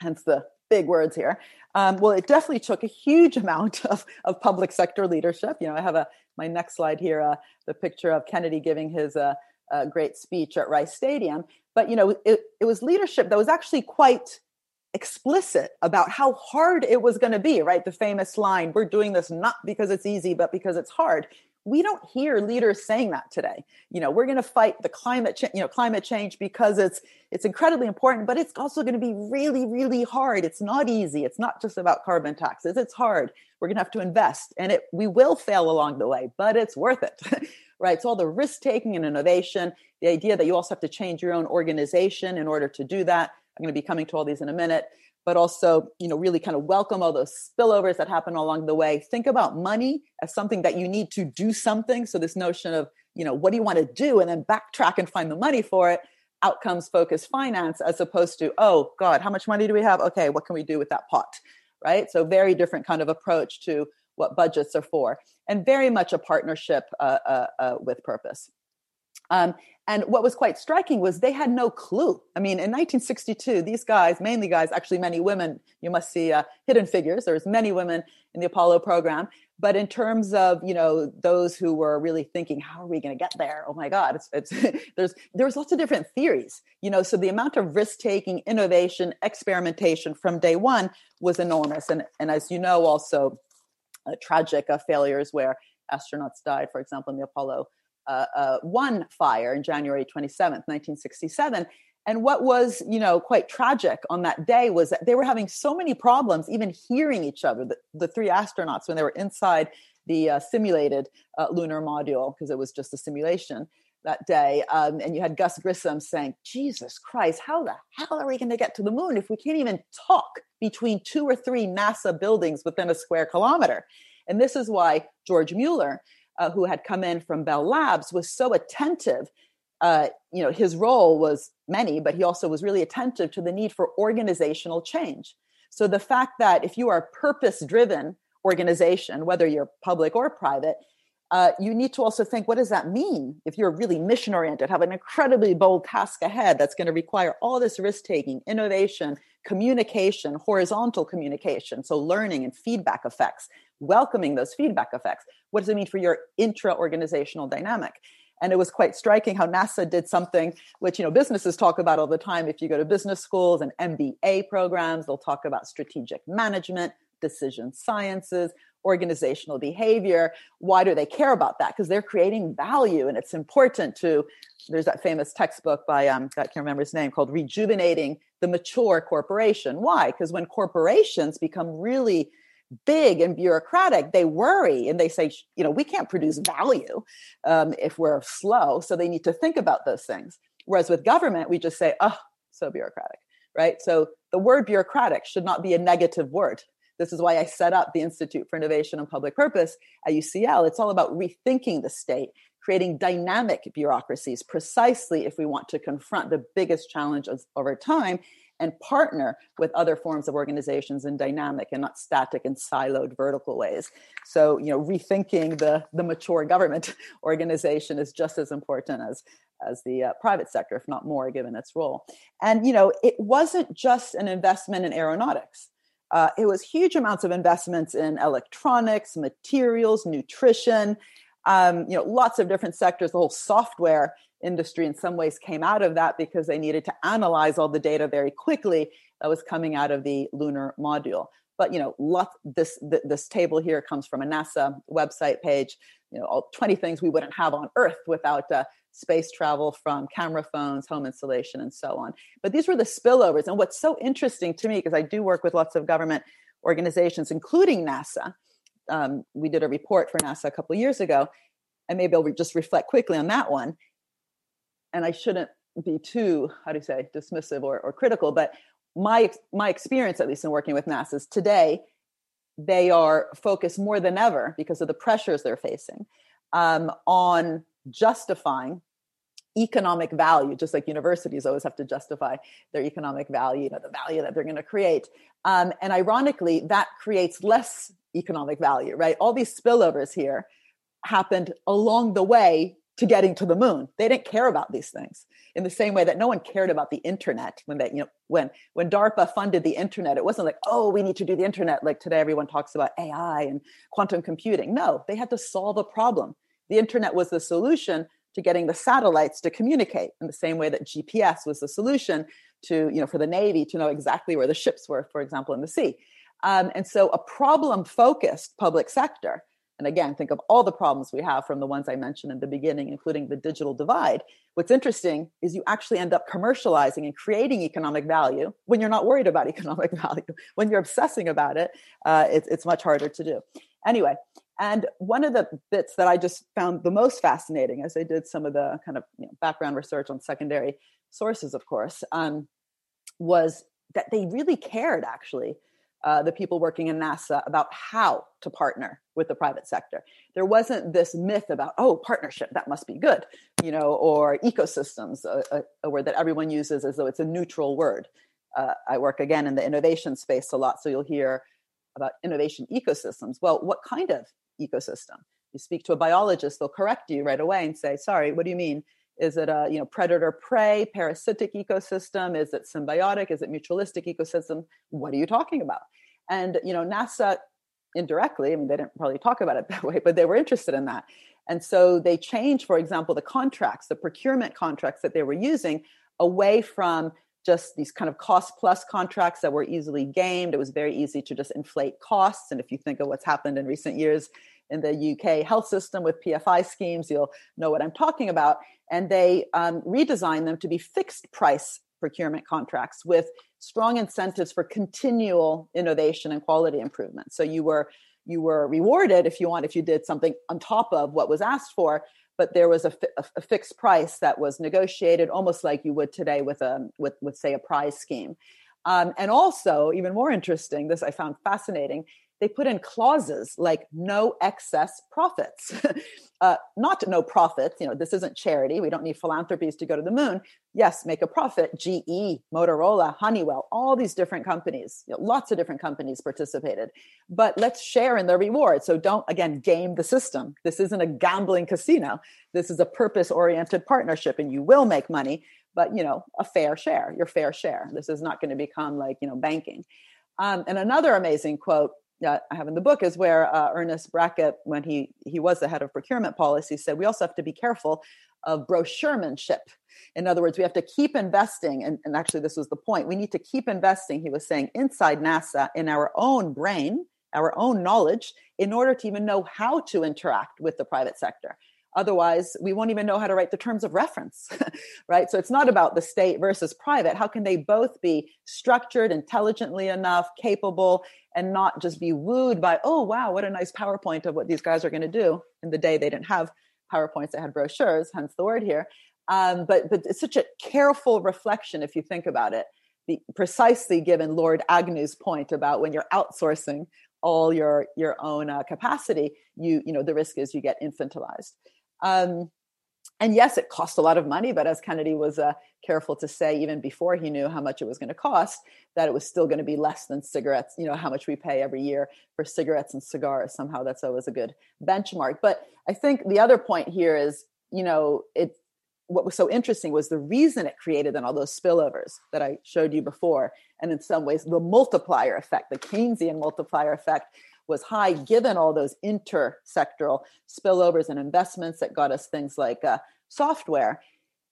hence the big words here um, well it definitely took a huge amount of, of public sector leadership you know i have a my next slide here uh, the picture of kennedy giving his uh, uh, great speech at rice stadium but you know it, it was leadership that was actually quite explicit about how hard it was going to be, right? The famous line, we're doing this not because it's easy, but because it's hard. We don't hear leaders saying that today. You know, we're going to fight the climate change, you know, climate change because it's it's incredibly important, but it's also going to be really really hard. It's not easy. It's not just about carbon taxes. It's hard. We're going to have to invest and it we will fail along the way, but it's worth it. right? So all the risk taking and innovation, the idea that you also have to change your own organization in order to do that I'm going to be coming to all these in a minute, but also, you know, really kind of welcome all those spillovers that happen along the way. Think about money as something that you need to do something. So this notion of, you know, what do you want to do and then backtrack and find the money for it. Outcomes focused finance as opposed to oh god how much money do we have? Okay what can we do with that pot? Right? So very different kind of approach to what budgets are for and very much a partnership uh, uh, uh, with purpose um, and what was quite striking was they had no clue. I mean, in 1962, these guys, mainly guys, actually many women, you must see uh, hidden figures. There was many women in the Apollo program. But in terms of, you know, those who were really thinking, how are we going to get there? Oh my God, it's, it's there's, there's lots of different theories, you know, so the amount of risk taking, innovation, experimentation from day one was enormous. And, and as you know, also uh, tragic uh, failures where astronauts died, for example, in the Apollo uh, one fire in January 27th, 1967. And what was, you know, quite tragic on that day was that they were having so many problems even hearing each other, the, the three astronauts, when they were inside the uh, simulated uh, lunar module, because it was just a simulation that day. Um, and you had Gus Grissom saying, Jesus Christ, how the hell are we going to get to the moon if we can't even talk between two or three NASA buildings within a square kilometer? And this is why George Mueller uh, who had come in from Bell Labs, was so attentive. Uh, you know, his role was many, but he also was really attentive to the need for organizational change. So the fact that if you are a purpose-driven organization, whether you're public or private, uh, you need to also think what does that mean? If you're really mission oriented have an incredibly bold task ahead that's going to require all this risk taking innovation communication horizontal communication so learning and feedback effects welcoming those feedback effects. What does it mean for your intra organizational dynamic? And it was quite striking how nasa did something which you know businesses talk about all the time. If you go to business schools and mba programs they'll talk about strategic management decision sciences organizational behavior. Why do they care about that? Because they're creating value and it's important to. There's that famous textbook by, um, I can't remember his name, called Rejuvenating the Mature Corporation. Why? Because when corporations become really big and bureaucratic, they worry and they say, you know, we can't produce value um, if we're slow. So they need to think about those things. Whereas with government, we just say, oh, so bureaucratic, right? So the word bureaucratic should not be a negative word. This is why I set up the Institute for Innovation and Public Purpose at UCL. It's all about rethinking the state, creating dynamic bureaucracies, precisely if we want to confront the biggest challenges over time and partner with other forms of organizations in dynamic and not static and siloed vertical ways. So, you know, rethinking the, the mature government organization is just as important as as the uh, private sector, if not more, given its role. And you know, it wasn't just an investment in aeronautics Uh, it was huge amounts of investments in electronics, materials, nutrition, um, you know, lots of different sectors. The whole software industry, in some ways, came out of that because they needed to analyze all the data very quickly that was coming out of the lunar module. But you know, this this table here comes from a NASA website page. You know, all 20 things we wouldn't have on Earth without uh, space travel from camera phones, home installation, and so on. But these were the spillovers. And what's so interesting to me, because I do work with lots of government organizations, including NASA. Um, we did a report for NASA a couple years ago, and maybe I'll just reflect quickly on that one. And I shouldn't be too, how do you say, dismissive or, or critical, but my my experience, at least in working with NASA, is today they are focused more than ever because of the pressures they're facing um, on justifying economic value, just like universities always have to justify their economic value, you know, the value that they're going to create. Um, and ironically, that creates less economic value, right? All these spillovers here happened along the way to getting to the moon. They didn't care about these things in the same way that no one cared about the internet when they, you know, when when DARPA funded the internet, it wasn't like, oh, we need to do the internet like today everyone talks about AI and quantum computing. No, they had to solve a problem the internet was the solution to getting the satellites to communicate in the same way that GPS was the solution to, you know, for the Navy to know exactly where the ships were, for example, in the sea. Um, and so a problem focused public sector, and again, think of all the problems we have from the ones I mentioned in the beginning, including the digital divide. What's interesting is you actually end up commercializing and creating economic value when you're not worried about economic value. When you're obsessing about it, uh, it's, it's much harder to do. Anyway, and one of the bits that I just found the most fascinating as I did some of the kind of you know, background research on secondary sources, of course, um, was that they really cared actually, uh, the people working in NASA, about how to partner with the private sector. There wasn't this myth about, oh, partnership, that must be good, you know, or ecosystems, a, a, a word that everyone uses as though it's a neutral word. Uh, I work again in the innovation space a lot, so you'll hear about innovation ecosystems. Well, what kind of ecosystem. You speak to a biologist, they'll correct you right away and say, sorry, what do you mean? Is it a you know predator prey parasitic ecosystem? Is it symbiotic? Is it mutualistic ecosystem? What are you talking about? And you know NASA indirectly, I mean they didn't probably talk about it that way, but they were interested in that. And so they changed, for example, the contracts, the procurement contracts that they were using away from just these kind of cost plus contracts that were easily gamed. It was very easy to just inflate costs. And if you think of what's happened in recent years in the UK health system with PFI schemes, you'll know what I'm talking about. And they um, redesigned them to be fixed price procurement contracts with strong incentives for continual innovation and quality improvement. So you were you were rewarded if you want if you did something on top of what was asked for but there was a, a, fixed price that was negotiated almost like you would today with a with, with say a prize scheme. Um, and also even more interesting this i found fascinating they put in clauses like no excess profits. Uh, not no profits you know this isn't charity. We don't need philanthropies to go to the moon. Yes make a profit. Ge motorola honeywell all these different companies. You know, lots of different companies participated. But let's share in the reward. So don't again game the system. This isn't a gambling casino. This is a purpose oriented partnership and you will make money but you know a fair share your fair share. This is not going to become like you know banking. Um, and another amazing quote that I have in the book is where uh, Ernest Brackett, when he he was the head of procurement policy, said we also have to be careful of brochuremanship. In other words, we have to keep investing, and, and actually this was the point. We need to keep investing. He was saying inside NASA in our own brain, our own knowledge, in order to even know how to interact with the private sector. Otherwise, we won't even know how to write the terms of reference, right? So it's not about the state versus private. How can they both be structured intelligently enough, capable, and not just be wooed by, oh, wow, what a nice PowerPoint of what these guys are going to do in the day they didn't have PowerPoints, they had brochures, hence the word here. Um, but, but it's such a careful reflection if you think about it, the, precisely given Lord Agnew's point about when you're outsourcing all your your own uh, capacity you you know the risk is you get infantilized um, and yes, it cost a lot of money, but as Kennedy was uh, careful to say, even before he knew how much it was going to cost, that it was still going to be less than cigarettes. You know how much we pay every year for cigarettes and cigars. Somehow, that's always a good benchmark. But I think the other point here is, you know, it what was so interesting was the reason it created then all those spillovers that I showed you before. And in some ways, the multiplier effect, the Keynesian multiplier effect, was high given all those intersectoral spillovers and investments that got us things like uh, software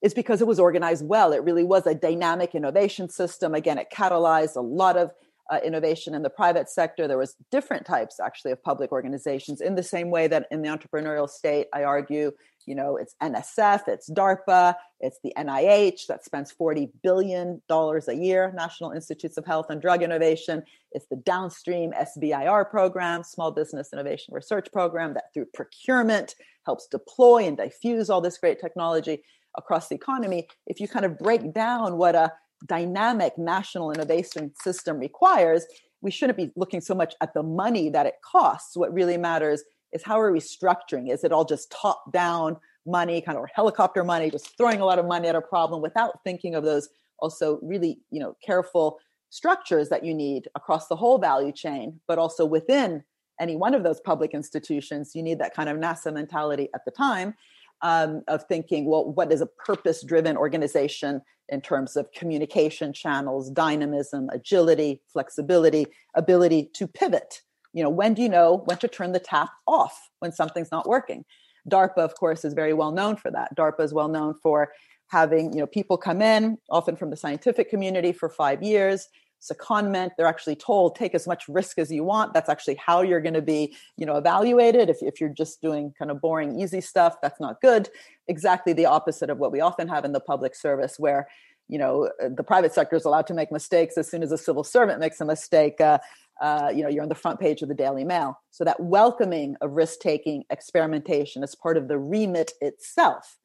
is because it was organized well. It really was a dynamic innovation system. Again, it catalyzed a lot of uh, innovation in the private sector. There was different types actually of public organizations in the same way that in the entrepreneurial state, I argue, you know, it's NSF, it's DARPA, it's the NIH that spends $40 billion a year, National Institutes of Health and Drug Innovation. It's the downstream SBIR program, Small Business Innovation Research Program, that through procurement helps deploy and diffuse all this great technology across the economy. If you kind of break down what a dynamic national innovation system requires, we shouldn't be looking so much at the money that it costs. What really matters is how are we structuring? Is it all just top down money, kind of or helicopter money, just throwing a lot of money at a problem without thinking of those also really, you know, careful structures that you need across the whole value chain, but also within any one of those public institutions, you need that kind of NASA mentality at the time um, of thinking, well, what is a purpose driven organization in terms of communication channels, dynamism, agility, flexibility, ability to pivot? You know, when do you know when to turn the tap off when something's not working? DARPA, of course, is very well known for that. DARPA is well known for having you know people come in often from the scientific community for five years secondment they're actually told take as much risk as you want that's actually how you're going to be you know evaluated if, if you're just doing kind of boring easy stuff that's not good exactly the opposite of what we often have in the public service where you know the private sector is allowed to make mistakes as soon as a civil servant makes a mistake uh, uh, you know you're on the front page of the daily mail. So that welcoming of risk taking experimentation is part of the remit itself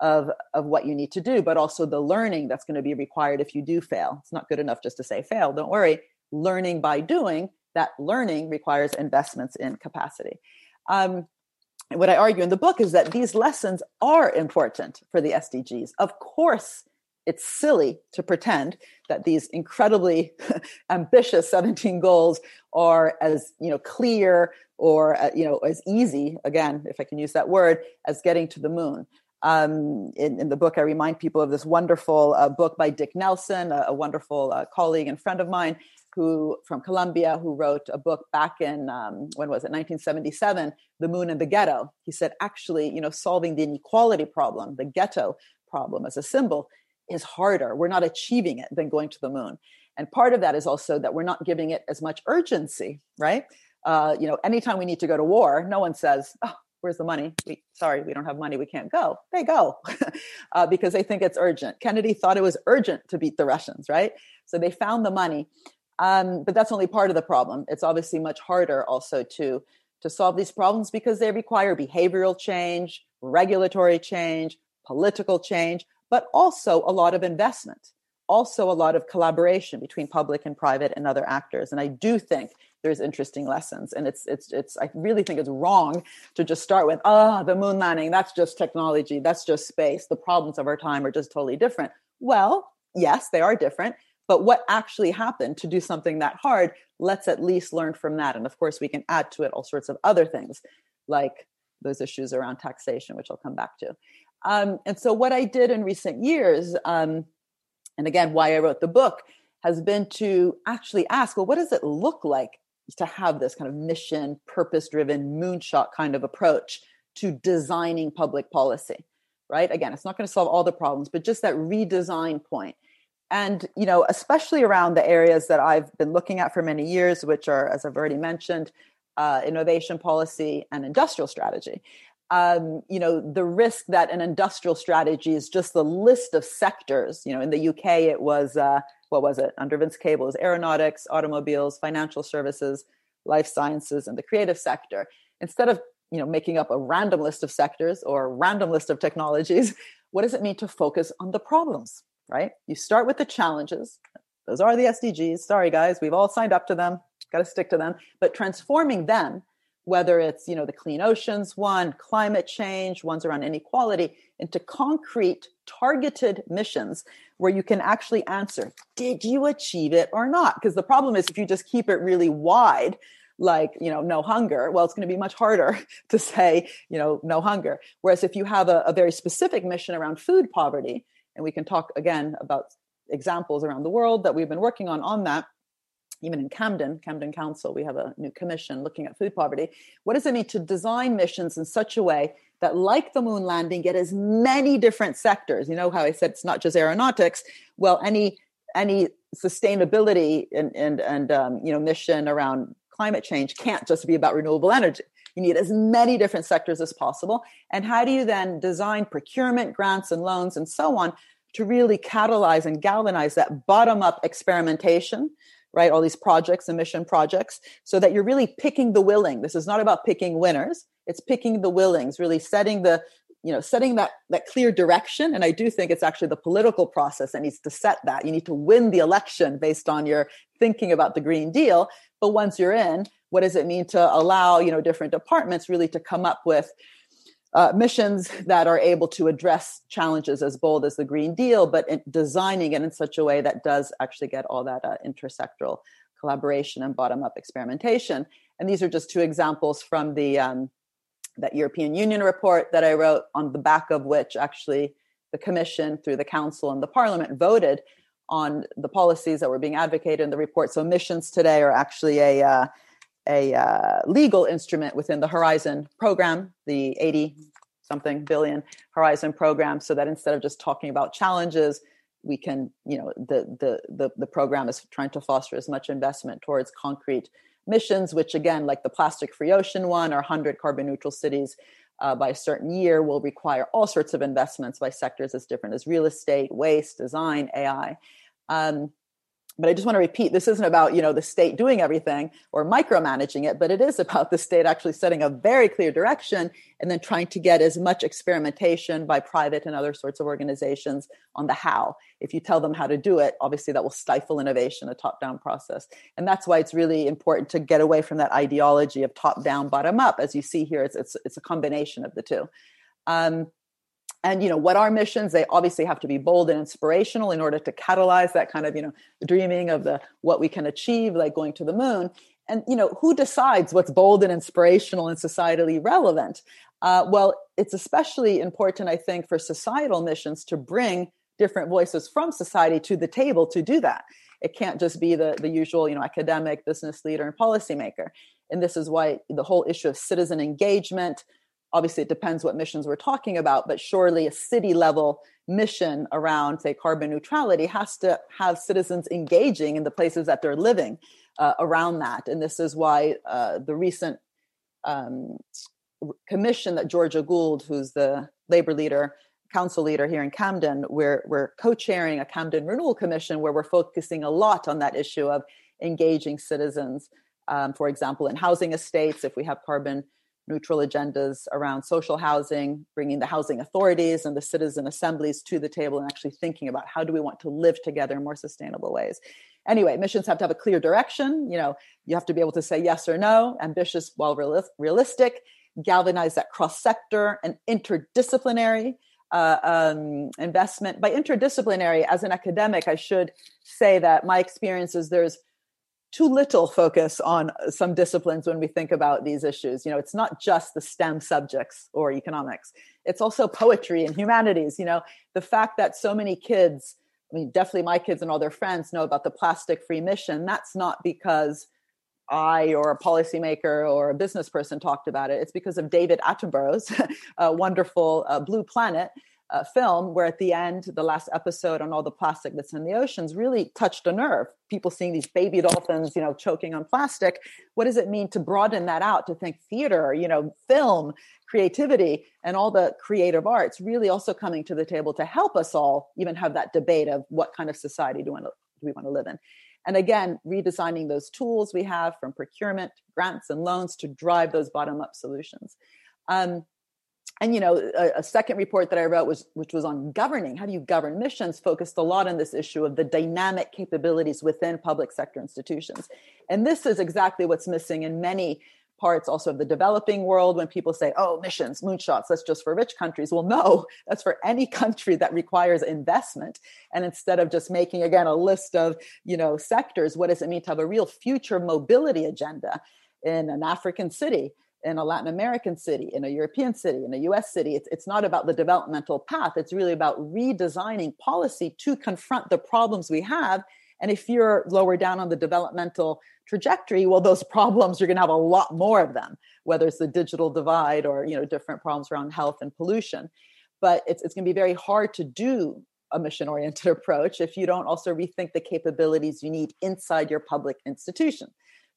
of of what you need to do but also the learning that's going to be required if you do fail. It's not good enough just to say fail don't worry. Learning by doing that learning requires investments in capacity. Um, what i argue in the book is that these lessons are important for the sdgs of course it's silly to pretend that these incredibly ambitious 17 goals are as you know clear or uh, you know as easy again if i can use that word as getting to the moon um, in, in, the book, I remind people of this wonderful uh, book by Dick Nelson, a, a wonderful uh, colleague and friend of mine who from Columbia, who wrote a book back in um, when was it 1977, "The Moon and the Ghetto." He said, actually, you know, solving the inequality problem, the ghetto problem as a symbol, is harder. We're not achieving it than going to the moon, and part of that is also that we're not giving it as much urgency, right? Uh, you know, anytime we need to go to war, no one says, "Oh, where's the money? We, sorry, we don't have money. We can't go. They go uh, because they think it's urgent. Kennedy thought it was urgent to beat the Russians, right? So they found the money. Um, but that's only part of the problem. It's obviously much harder also to to solve these problems because they require behavioral change, regulatory change, political change, but also a lot of investment, also a lot of collaboration between public and private and other actors. And I do think there's interesting lessons and it's it's it's i really think it's wrong to just start with ah oh, the moon landing that's just technology that's just space the problems of our time are just totally different. Well yes they are different but what actually happened to do something that hard let's at least learn from that. And of course we can add to it all sorts of other things like those issues around taxation which i'll come back to um, and so what i did in recent years um, and again why i wrote the book has been to actually ask well what does it look like to have this kind of mission, purpose driven, moonshot kind of approach to designing public policy, right? Again, it's not going to solve all the problems, but just that redesign point. And, you know, especially around the areas that I've been looking at for many years, which are, as I've already mentioned, uh, innovation policy and industrial strategy. Um, you know, the risk that an industrial strategy is just the list of sectors. You know, in the UK, it was uh, what was it under Vince Cable? It was aeronautics, automobiles, financial services, life sciences, and the creative sector. Instead of you know making up a random list of sectors or a random list of technologies, what does it mean to focus on the problems? Right? You start with the challenges. Those are the SDGs. Sorry, guys, we've all signed up to them. Got to stick to them. But transforming them whether it's you know the clean oceans one climate change ones around inequality into concrete targeted missions where you can actually answer did you achieve it or not? Because the problem is if you just keep it really wide like you know no hunger well it's going to be much harder to say you know no hunger. Whereas if you have a, a very specific mission around food poverty and we can talk again about examples around the world that we've been working on on that even in Camden, Camden Council, we have a new commission looking at food poverty. What does it mean to design missions in such a way that, like the moon landing, get as many different sectors? You know how I said it's not just aeronautics. Well, any any sustainability and and and um, you know mission around climate change can't just be about renewable energy. You need as many different sectors as possible. And how do you then design procurement, grants, and loans, and so on to really catalyze and galvanize that bottom up experimentation? Right? All these projects, emission projects, so that you're really picking the willing. This is not about picking winners. It's picking the willings, really setting the, you know, setting that that clear direction. And I do think it's actually the political process that needs to set that. You need to win the election based on your thinking about the Green Deal. But once you're in, what does it mean to allow, you know, different departments really to come up with uh, missions that are able to address challenges as bold as the Green Deal, but designing it in such a way that does actually get all that uh, intersectoral collaboration and bottom-up experimentation. And these are just two examples from the um, that European Union report that I wrote, on the back of which actually the Commission, through the Council and the Parliament, voted on the policies that were being advocated in the report. So missions today are actually a uh, a uh, legal instrument within the Horizon program, the 80 something billion Horizon program, so that instead of just talking about challenges, we can, you know, the, the, the, the program is trying to foster as much investment towards concrete missions, which again, like the plastic free ocean one or 100 carbon neutral cities uh, by a certain year, will require all sorts of investments by sectors as different as real estate, waste, design, AI. Um, but I just want to repeat this isn't about you know the state doing everything or micromanaging it, but it is about the state actually setting a very clear direction and then trying to get as much experimentation by private and other sorts of organizations on the how. If you tell them how to do it, obviously that will stifle innovation, a top-down process, and that's why it's really important to get away from that ideology of top-down, bottom-up. As you see here, it's it's, it's a combination of the two. Um, and you know what are missions? They obviously have to be bold and inspirational in order to catalyze that kind of you know dreaming of the what we can achieve like going to the moon. And you know who decides what's bold and inspirational and societally relevant? Uh, well it's especially important i think for societal missions to bring different voices from society to the table to do that. It can't just be the, the usual you know academic business leader and policymaker. And this is why the whole issue of citizen engagement obviously it depends what missions we're talking about but surely a city level mission around say carbon neutrality has to have citizens engaging in the places that they're living uh, around that. And this is why uh, the recent um, commission that georgia gould who's the labor leader council leader here in camden we're, we're co-chairing a camden renewal commission where we're focusing a lot on that issue of engaging citizens um, for example in housing estates if we have carbon neutral agendas around social housing, bringing the housing authorities and the citizen assemblies to the table and actually thinking about how do we want to live together in more sustainable ways. Anyway, missions have to have a clear direction. You know, you have to be able to say yes or no, ambitious while realistic, galvanize that cross sector and interdisciplinary uh, um, investment. By interdisciplinary, as an academic, I should say that my experience is there's too little focus on some disciplines when we think about these issues. You know, it's not just the STEM subjects or economics, it's also poetry and humanities. You know, the fact that so many kids, I mean, definitely my kids and all their friends know about the plastic free mission, that's not because I or a policymaker or a business person talked about it. It's because of David Attenborough's wonderful uh, Blue Planet, uh, film where at the end the last episode on all the plastic that's in the oceans really touched a nerve. People seeing these baby dolphins you know choking on plastic. What does it mean to broaden that out to think theater you know film creativity and all the creative arts really also coming to the table to help us all even have that debate of what kind of society do we want to, we want to live in? And again redesigning those tools we have from procurement grants and loans to drive those bottom up solutions. Um, and you know a, a, second report that i wrote was which was on governing how do you govern missions focused a lot on this issue of the dynamic capabilities within public sector institutions. And this is exactly what's missing in many parts also of the developing world when people say oh missions moonshots that's just for rich countries. Well no that's for any country that requires investment. And instead of just making again a list of you know sectors what does it mean to have a real future mobility agenda in an African city, in a Latin American city, in a European city, in a US city. It's, it's not about the developmental path. It's really about redesigning policy to confront the problems we have. And if you're lower down on the developmental trajectory, well, those problems, you're going to have a lot more of them, whether it's the digital divide or, you know, different problems around health and pollution. But it's, it's going to be very hard to do a mission oriented approach if you don't also rethink the capabilities you need inside your public institution.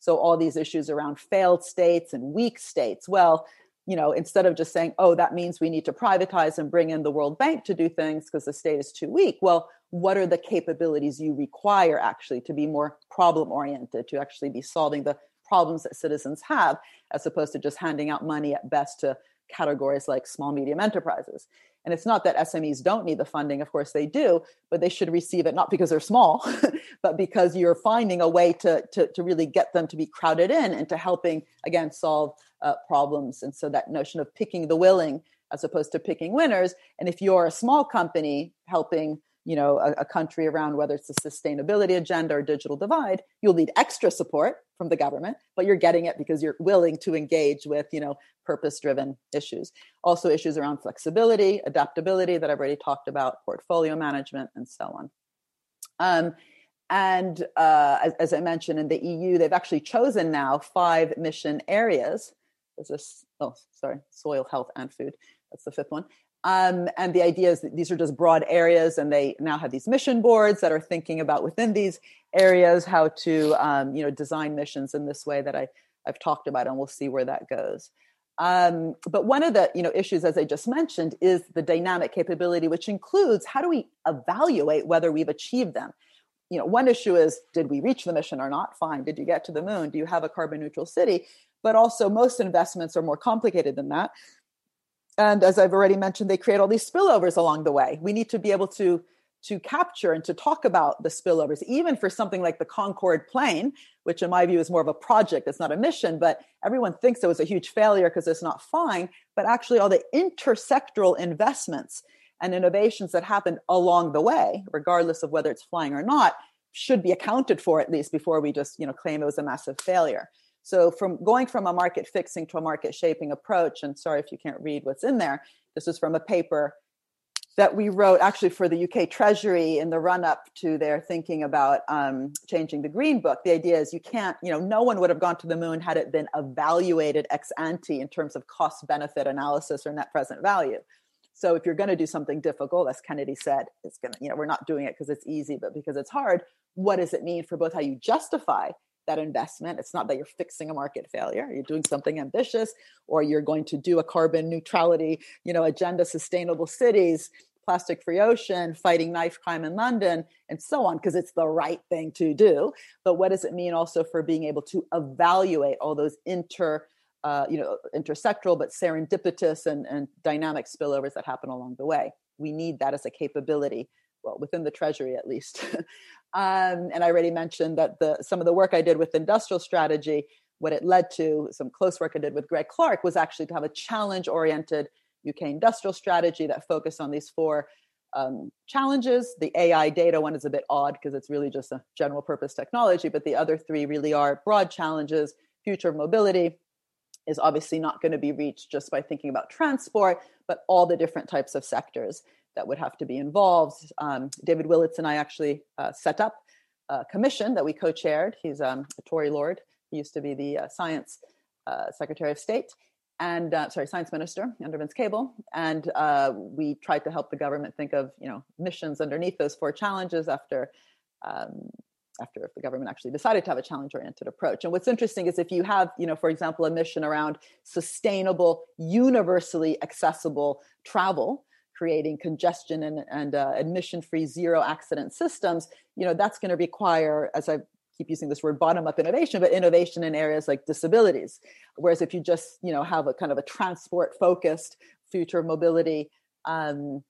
So all these issues around failed states and weak states. Well, you know, instead of just saying, oh, that means we need to privatize and bring in the World Bank to do things because the state is too weak. Well, what are the capabilities you require actually to be more problem oriented, to actually be solving the problems that citizens have, as opposed to just handing out money at best to categories like small medium enterprises and it's not that SMEs don't need the funding, of course they do, but they should receive it not because they're small, but because you're finding a way to, to, to, really get them to be crowded in into helping, again, solve uh, problems. And so that notion of picking the willing as opposed to picking winners. And if you're a small company helping you know a, a, country around whether it's a sustainability agenda or digital divide you'll need extra support from the government but you're getting it because you're willing to engage with you know purpose driven issues. Also issues around flexibility adaptability that i've already talked about portfolio management and so on. Um, and uh, as, as, i mentioned in the eu they've actually chosen now five mission areas. There's this oh sorry soil health and food. That's the fifth one um, and the idea is that these are just broad areas, and they now have these mission boards that are thinking about within these areas how to, um, you know, design missions in this way that I, I've talked about, and we'll see where that goes. Um, but one of the you know issues, as I just mentioned, is the dynamic capability, which includes how do we evaluate whether we've achieved them. You know, one issue is did we reach the mission or not? Fine. Did you get to the moon? Do you have a carbon neutral city? But also, most investments are more complicated than that and as i've already mentioned they create all these spillovers along the way. We need to be able to to capture and to talk about the spillovers even for something like the Concorde plane which in my view is more of a project it's not a mission but everyone thinks it was a huge failure because it's not flying but actually all the intersectoral investments and innovations that happened along the way regardless of whether it's flying or not should be accounted for at least before we just you know claim it was a massive failure so from going from a market fixing to a market shaping approach, and sorry if you can't read what's in there, this is from a paper that we wrote actually for the UK Treasury in the run up to their thinking about um, changing the Green Book. The idea is you can't, you know, no one would have gone to the moon had it been evaluated ex ante in terms of cost benefit analysis or net present value. So if you're going to do something difficult, as Kennedy said, it's going to, you know, we're not doing it because it's easy, but because it's hard. What does it mean for both how you justify that investment. It's not that you're fixing a market failure. You're doing something ambitious, or you're going to do a carbon neutrality, you know, agenda, sustainable cities, plastic free ocean, fighting knife crime in London, and so on, because it's the right thing to do. But what does it mean also for being able to evaluate all those inter uh, you know, intersectoral but serendipitous and, and dynamic spillovers that happen along the way. We need that as a capability well within the treasury at least. Um, and i already mentioned that the some of the work i did with industrial strategy what it led to some close work i did with greg clark was actually to have a challenge oriented uk industrial strategy that focused on these four um, challenges. The ai data one is a bit odd because it's really just a general purpose technology but the other three really are broad challenges. Future mobility is obviously not going to be reached just by thinking about transport but all the different types of sectors that would have to be involved. Um, David Willetts and I actually uh, set up a commission that we co-chaired. He's um, a Tory Lord. He used to be the uh, Science uh, Secretary of State and uh, sorry, Science Minister under Vince Cable. And uh, we tried to help the government think of you know missions underneath those four challenges after. Um, after if the government actually decided to have a challenge oriented approach. And what's interesting is if you have, you know, for example, a mission around sustainable, universally accessible travel, creating congestion and, and uh, admission free zero accident systems you know that's going to require as i keep using this word bottom up innovation but innovation in areas like disabilities. Whereas if you just you know have a kind of a transport focused future mobility um,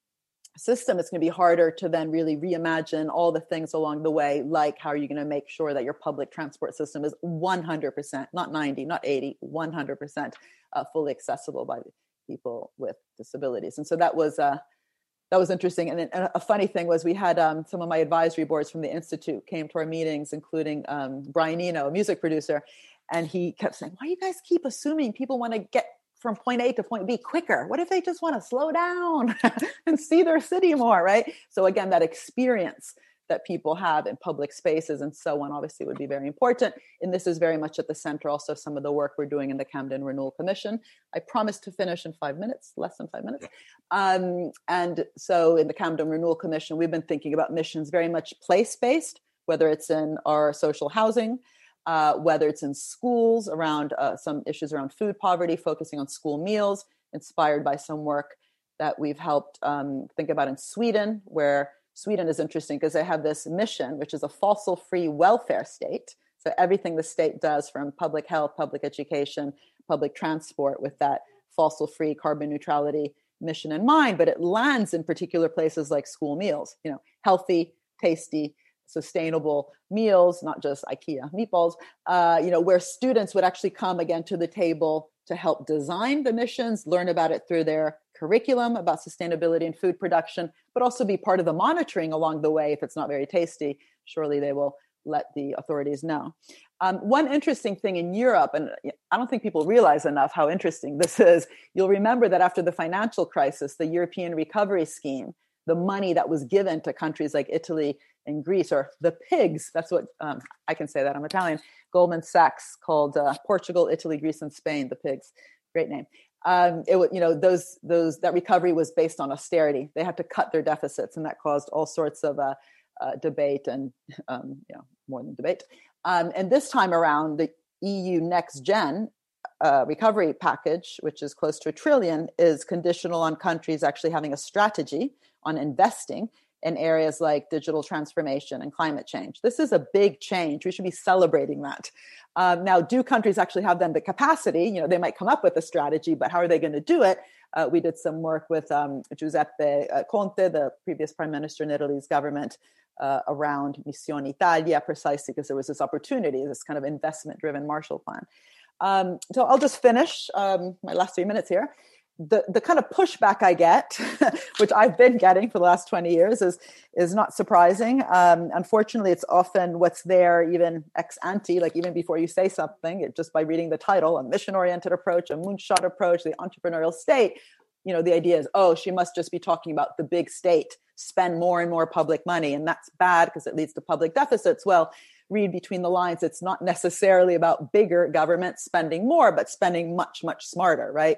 system it's going to be harder to then really reimagine all the things along the way like how are you going to make sure that your public transport system is 100% not 90 not 80 100% uh, fully accessible by people with disabilities. And so that was uh, that was interesting. And, a funny thing was we had um, some of my advisory boards from the institute came to our meetings, including um, Brian Eno, a music producer, And he kept saying, Why do you guys keep assuming people want to get from point A to point B quicker? What if they just want to slow down and see their city more, right? So, again, that experience that people have in public spaces and so on obviously would be very important. And this is very much at the center also some of the work we're doing in the camden renewal commission. I promised to finish in five minutes less than five minutes. Um, and so in the camden renewal commission we've been thinking about missions very much place based whether it's in our social housing uh, whether it's in schools around uh, some issues around food poverty focusing on school meals inspired by some work that we've helped um, think about in sweden where Sweden is interesting because they have this mission, which is a fossil free welfare state. So everything the state does from public health, public education, public transport with that fossil free carbon neutrality mission in mind, but it lands in particular places like school meals, you know, healthy, tasty, sustainable meals, not just IKEA meatballs, uh, you know, where students would actually come again to the table to help design the missions, learn about it through their curriculum about sustainability and food production, but also be part of the monitoring along the way. If it's not very tasty, surely they will let the authorities know. Um, one interesting thing in Europe, and I don't think people realize enough how interesting this is, you'll remember that after the financial crisis, the European Recovery Scheme, the money that was given to countries like Italy and Greece, or the pigs, that's what um, I can say that I'm Italian, Goldman Sachs called uh, Portugal, Italy, Greece, and Spain, the pigs. Great name um, it you know those those that recovery was based on austerity. They had to cut their deficits, and that caused all sorts of uh, uh, debate and um, you know more than debate. Um, and this time around, the EU Next Gen uh, recovery package, which is close to a trillion, is conditional on countries actually having a strategy on investing in areas like digital transformation and climate change. This is a big change. We should be celebrating that. Um, now, do countries actually have then the capacity? You know, they might come up with a strategy, but how are they going to do it? Uh, we did some work with um, Giuseppe uh, Conte, the previous prime minister in Italy's government, uh, around Missione Italia, precisely because there was this opportunity, this kind of investment driven Marshall Plan. Um, so I'll just finish um, my last three minutes here the the kind of pushback I get, which I've been getting for the last twenty years, is is not surprising. Um, unfortunately, it's often what's there even ex ante, like even before you say something, it, just by reading the title, a mission oriented approach, a moonshot approach, the entrepreneurial state. You know, the idea is, oh, she must just be talking about the big state, spend more and more public money, and that's bad because it leads to public deficits. Well, read between the lines, it's not necessarily about bigger government spending more, but spending much, much smarter, right?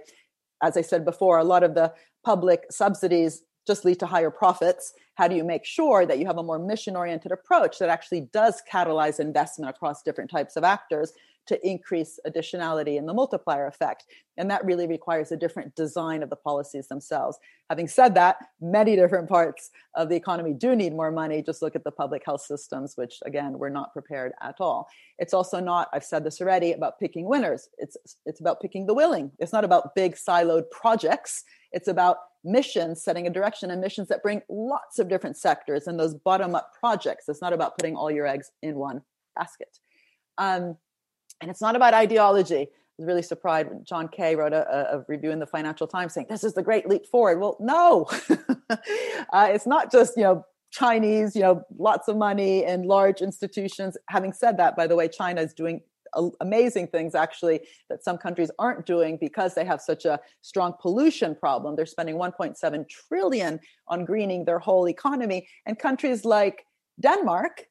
As I said before, a lot of the public subsidies just lead to higher profits. How do you make sure that you have a more mission oriented approach that actually does catalyze investment across different types of actors to increase additionality and the multiplier effect. And that really requires a different design of the policies themselves. Having said that, many different parts of the economy do need more money. Just look at the public health systems, which again, we're not prepared at all. It's also not, I've said this already, about picking winners. It's it's about picking the willing. It's not about big siloed projects. It's about missions setting a direction and missions that bring lots of different sectors and those bottom up projects. It's not about putting all your eggs in one basket. Um, and it's not about ideology. I was really surprised when John Kay wrote a, a, review in the Financial Times saying this is the great leap forward. Well, no, uh, it's not just you know Chinese, you know, lots of money and large institutions. Having said that, by the way, China is doing amazing things actually that some countries aren't doing because they have such a strong pollution problem. They're spending 1.7 trillion on greening their whole economy, and countries like Denmark,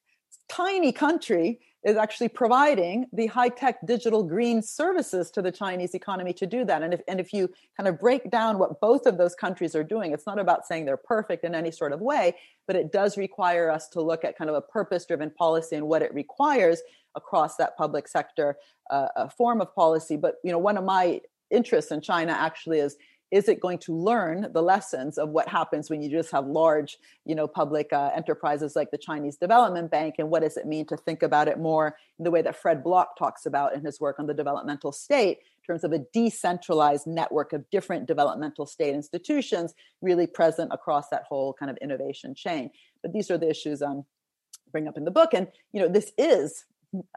tiny country, is actually providing the high-tech digital green services to the Chinese economy to do that. And if and if you kind of break down what both of those countries are doing, it's not about saying they're perfect in any sort of way, but it does require us to look at kind of a purpose-driven policy and what it requires across that public sector uh, form of policy. But you know, one of my interests in China actually is is it going to learn the lessons of what happens when you just have large you know public uh, enterprises like the chinese development bank and what does it mean to think about it more in the way that fred block talks about in his work on the developmental state in terms of a decentralized network of different developmental state institutions really present across that whole kind of innovation chain. But these are the issues i'm bring up in the book. And you know this is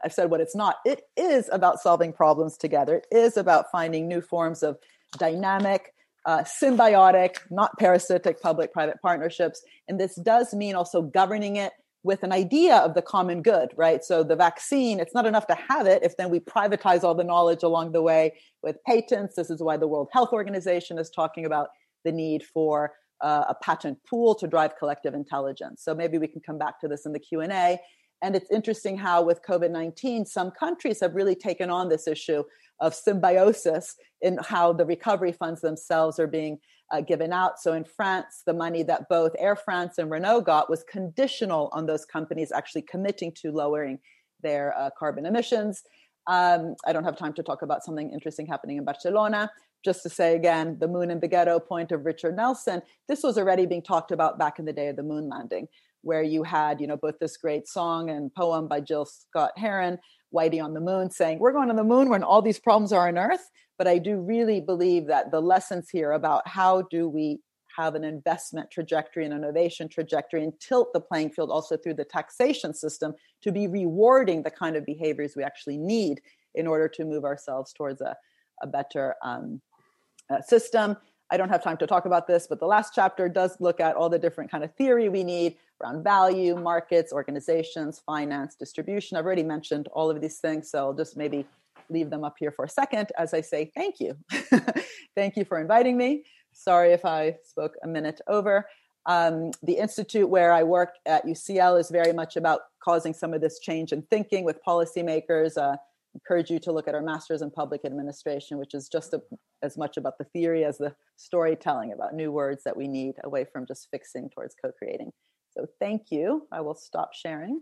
i've said what it's not it is about solving problems together. It is about finding new forms of dynamic uh, symbiotic, not parasitic public private partnerships. And this does mean also governing it with an idea of the common good, right? So the vaccine, it's not enough to have it if then we privatize all the knowledge along the way with patents. This is why the World Health Organization is talking about the need for uh, a patent pool to drive collective intelligence. So maybe we can come back to this in the Q&A. And it's interesting how with COVID-19 some countries have really taken on this issue of symbiosis in how the recovery funds themselves are being uh, given out. So in France, the money that both Air France and Renault got was conditional on those companies actually committing to lowering their uh, carbon emissions. Um, I don't have time to talk about something interesting happening in Barcelona. Just to say again, the moon and the ghetto point of Richard Nelson, this was already being talked about back in the day of the moon landing, where you had, you know, both this great song and poem by Gil Scott-Heron, Whitey on the Moon, saying, We're going to the moon when all these problems are on Earth. But I do really believe that the lessons here about how do we have an investment trajectory and innovation trajectory and tilt the playing field also through the taxation system to be rewarding the kind of behaviors we actually need in order to move ourselves towards a, a better um, uh, system. I don't have time to talk about this, but the last chapter does look at all the different kind of theory we need around value, markets, organizations, finance, distribution. I've already mentioned all of these things, so I'll just maybe leave them up here for a second as I say thank you. thank you for inviting me. Sorry if I spoke a minute over. Um, the institute where I work at UCL is very much about causing some of this change in thinking with policymakers. Uh, encourage you to look at our master's in public administration, which is just a, as much about the theory as the storytelling about new words that we need away from just fixing towards co-creating. So thank you. I will stop sharing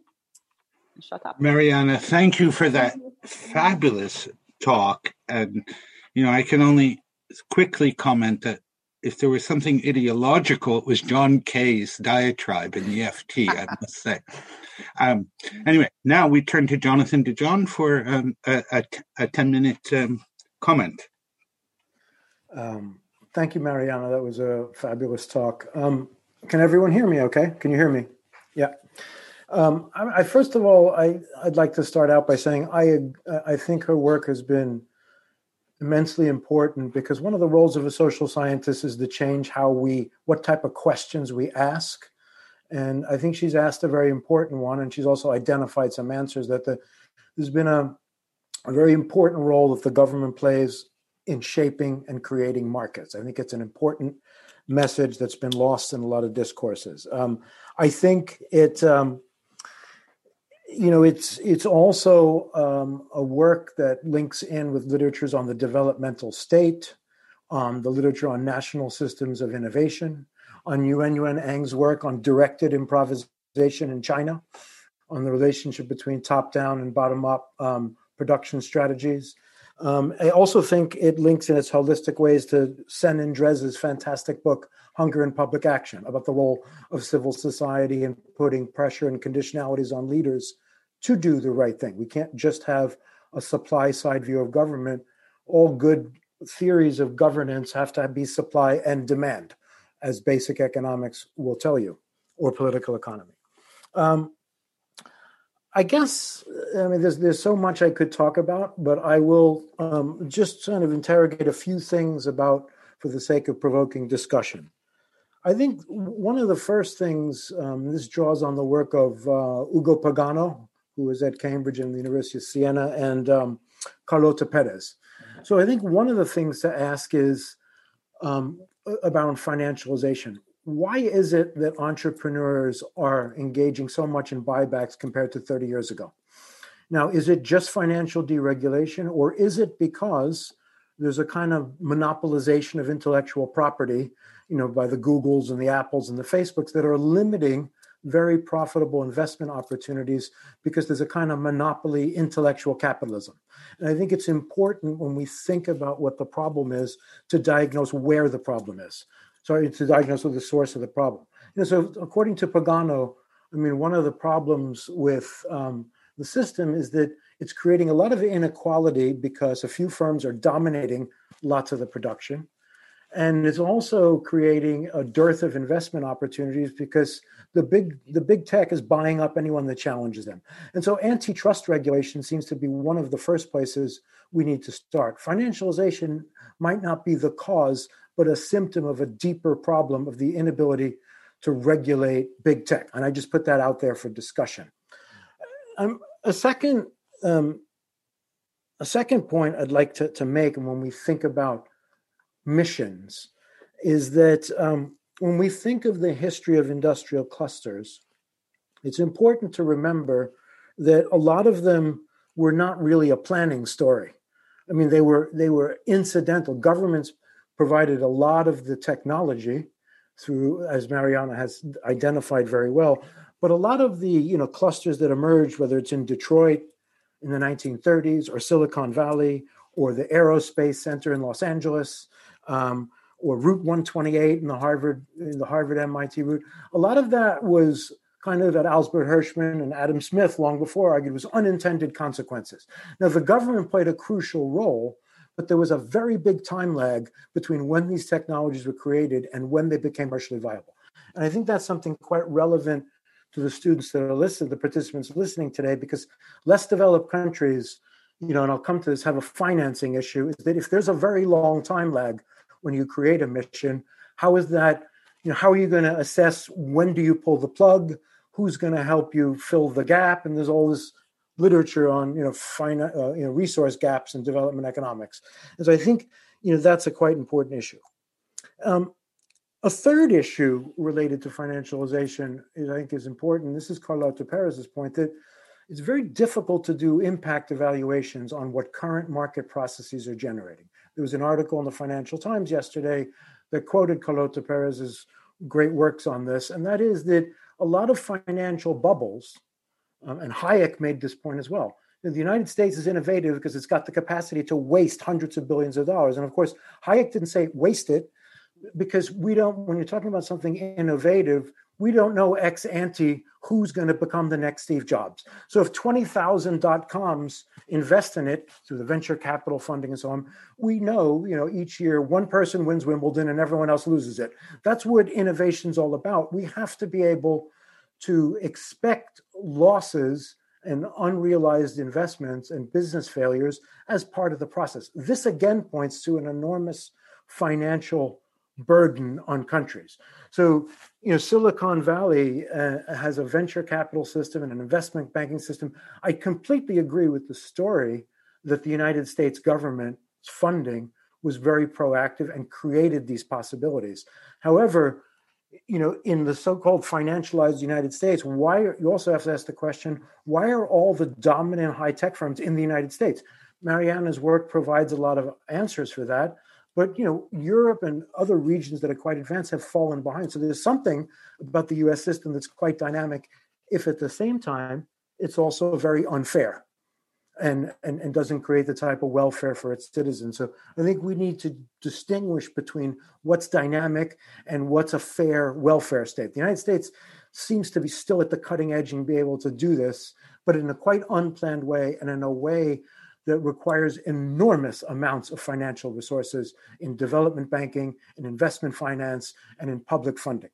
shut up. Mariana, thank you for that fabulous talk. And, you know, I can only quickly comment that if there was something ideological, it was John Kay's diatribe in the FT, I must say. Um, anyway, now we turn to Jonathan Di John for um, a, a, a 10 minute um, comment. Um, thank you, Mariana. That was a fabulous talk. Um, can everyone hear me okay? Can you hear me? Yeah. Um, I, I, first of all, I, would like to start out by saying I I think her work has been immensely important because one of the roles of a social scientist is to change how we what type of questions we ask, and I think she's asked a very important one, and she's also identified some answers that the, there's been a, a very important role that the government plays in shaping and creating markets. I think it's an important message that's been lost in a lot of discourses. Um, I think it. Um, you know, it's it's also um, a work that links in with literatures on the developmental state, um, the literature on national systems of innovation, on Yuen Yuen Ang's work on directed improvisation in China, on the relationship between top-down and bottom-up um, production strategies. Um, I also think it links in its holistic ways to Sen and Drèze's fantastic book Hunger and Public Action about the role of civil society in putting pressure and conditionalities on leaders to do the right thing. We can't just have a supply side view of government. All good theories of governance have to be supply and demand, as basic economics will tell you, or political economy. Um, I guess I mean there's there's so much I could talk about, but I will um, just kind of interrogate a few things about for the sake of provoking discussion. I think one of the first things um, this draws on the work of uh, Ugo Pagano, who was at Cambridge and the University of Siena, and um, Carlota Perez. So I think one of the things to ask is um, about financialization. Why is it that entrepreneurs are engaging so much in buybacks compared to 30 years ago? Now, is it just financial deregulation, or is it because there's a kind of monopolization of intellectual property, you know, by the Googles and the Apples and the Facebooks that are limiting very profitable investment opportunities because there's a kind of monopoly intellectual capitalism. And I think it's important when we think about what the problem is to diagnose where the problem is. Sorry, to diagnose the source of the problem. You know, so according to Pagano, I mean, one of the problems with um, the system is that it's creating a lot of inequality because a few firms are dominating lots of the production and it's also creating a dearth of investment opportunities because the big the big tech is buying up anyone that challenges them and so antitrust regulation seems to be one of the first places we need to start financialization might not be the cause but a symptom of a deeper problem of the inability to regulate big tech. And I just put that out there for discussion. Um, a second um, a second point I'd like to, to make when we think about missions is that um, when we think of the history of industrial clusters, it's important to remember that a lot of them were not really a planning story. I mean, they were they were incidental. Governments provided a lot of the technology through, as Mariana has identified very well, but a lot of the you know clusters that emerged, whether it's in Detroit in the 1930s or Silicon Valley or the Aerospace Center in Los Angeles, um, or Route 128 in the Harvard in the Harvard MIT route. A lot of that was kind of that Albert Hirschman and Adam Smith long before argued was unintended consequences. Now the government played a crucial role, but there was a very big time lag between when these technologies were created and when they became commercially viable. And I think that's something quite relevant to the students that are listening, the participants listening today, because less developed countries, you know, and I'll come to this, have a financing issue, is that if there's a very long time lag when you create a mission, how is that, you know, how are you going to assess when do you pull the plug? Who's going to help you fill the gap? And there's all this literature on, you know, fina- uh, you know, resource gaps in development economics. And so I think, you know, that's a quite important issue. Um, a third issue related to financialization is, I think, is important. This is Carlota Perez's point that it's very difficult to do impact evaluations on what current market processes are generating. There was an article in the Financial Times yesterday that quoted Carlota Perez's great works on this, and that is that a lot of financial bubbles, um, and Hayek made this point as well. The United States is innovative because it's got the capacity to waste hundreds of billions of dollars. And of course, Hayek didn't say waste it because we don't, when you're talking about something innovative, we don't know ex ante who's going to become the next Steve Jobs. So if 20,000 dot coms invest in it through the venture capital funding and so on, we know, you know, each year one person wins Wimbledon and everyone else loses it. That's what innovation's all about. We have to be able to expect losses and unrealized investments and business failures as part of the process. This again points to an enormous financial burden on countries. So, you know, Silicon Valley uh, has a venture capital system and an investment banking system. I completely agree with the story that the United States government's funding was very proactive and created these possibilities. However, you know, in the so-called financialized United States, why are, you also have to ask the question: Why are all the dominant high-tech firms in the United States? Mariana's work provides a lot of answers for that. But you know, Europe and other regions that are quite advanced have fallen behind. So there's something about the U.S. system that's quite dynamic. If at the same time it's also very unfair, and and, and doesn't create the type of welfare for its citizens. So I think we need to distinguish between what's dynamic and what's a fair welfare state. The United States seems to be still at the cutting edge and be able to do this, but in a quite unplanned way and in a way that requires enormous amounts of financial resources in development banking, in investment finance, and in public funding.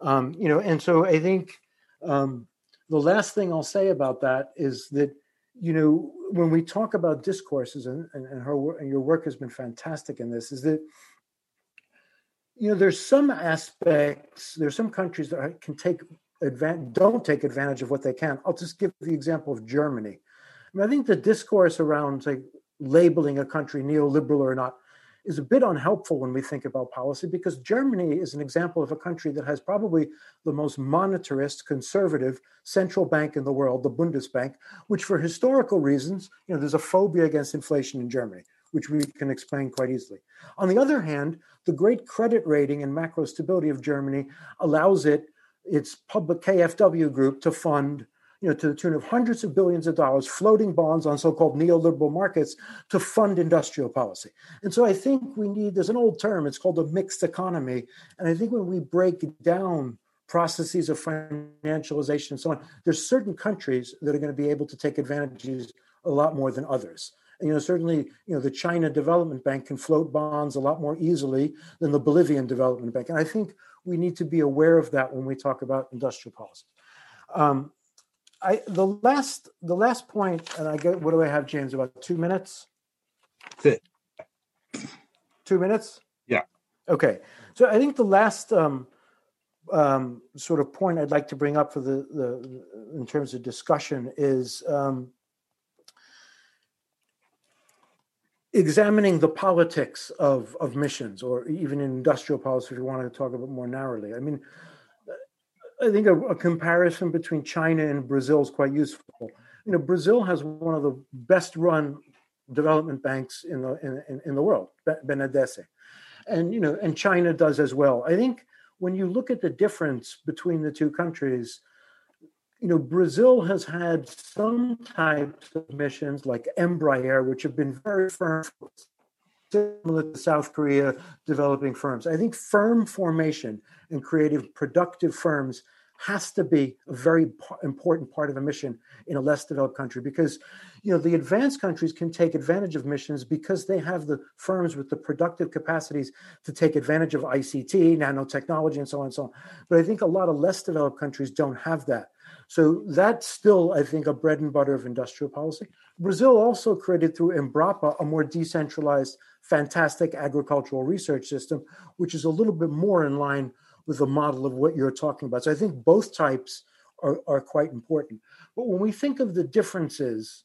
Um, you know, and so I think um, the last thing I'll say about that is that you know when we talk about discourses, and, and, and her and your work has been fantastic in this, is that you know there's some aspects, there's some countries that can take advantage, don't take advantage of what they can. I'll just give the example of Germany I, mean, I think the discourse around labeling a country neoliberal or not is a bit unhelpful when we think about policy because Germany is an example of a country that has probably the most monetarist, conservative central bank in the world, the Bundesbank, which for historical reasons, you know, there's a phobia against inflation in Germany, which we can explain quite easily. On the other hand, the great credit rating and macro stability of Germany allows it, its public KfW group, to fund you know, to the tune of hundreds of billions of dollars, floating bonds on so-called neoliberal markets to fund industrial policy. And so I think we need, there's an old term, it's called a mixed economy. And I think when we break down processes of financialization and so on, there's certain countries that are going to be able to take advantages a lot more than others. And, you know, certainly, you know, the China Development Bank can float bonds a lot more easily than the Bolivian Development Bank. And I think we need to be aware of that when we talk about industrial policy. Um, I the last the last point, and I get what do I have, James? About two minutes. That's Two minutes. Yeah. Okay. So I think the last um, um, sort of point I'd like to bring up for the, the in terms of discussion is um, examining the politics of, of missions or even in industrial policy if you wanted to talk about more narrowly. I mean, I think a, a comparison between China and Brazil is quite useful. You know, Brazil has one of the best run development banks in the in, in the world, BNDES, and you know, and China does as well. I think when you look at the difference between the two countries, you know, Brazil has had some types of missions like Embraer, which have been very firm, similar to South Korea developing firms. I think firm formation and creative, productive firms has to be a very important part of a mission in a less developed country because you know the advanced countries can take advantage of missions because they have the firms with the productive capacities to take advantage of ICT, nanotechnology, and so on and so on. But I think a lot of less developed countries don't have that. So that's still, I think, a bread and butter of industrial policy. Brazil also created through Embrapa a more decentralized, fantastic agricultural research system, which is a little bit more in line with the model of what you're talking about. So I think both types are, are quite important. But when we think of the differences,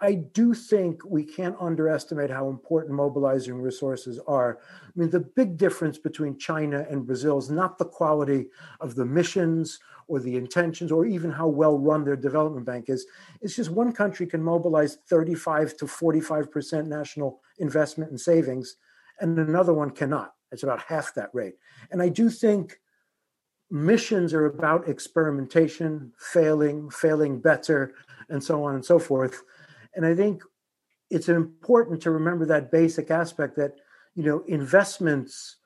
I do think we can't underestimate how important mobilizing resources are. I mean, the big difference between China and Brazil is not the quality of the missions or the intentions or even how well run their development bank is. It's just one country can mobilize 35 to 45% national investment and savings, and another one cannot. It's about half that rate. And I do think missions are about experimentation, failing, failing better, and so on and so forth. And I think it's important to remember that basic aspect that, you know, investments,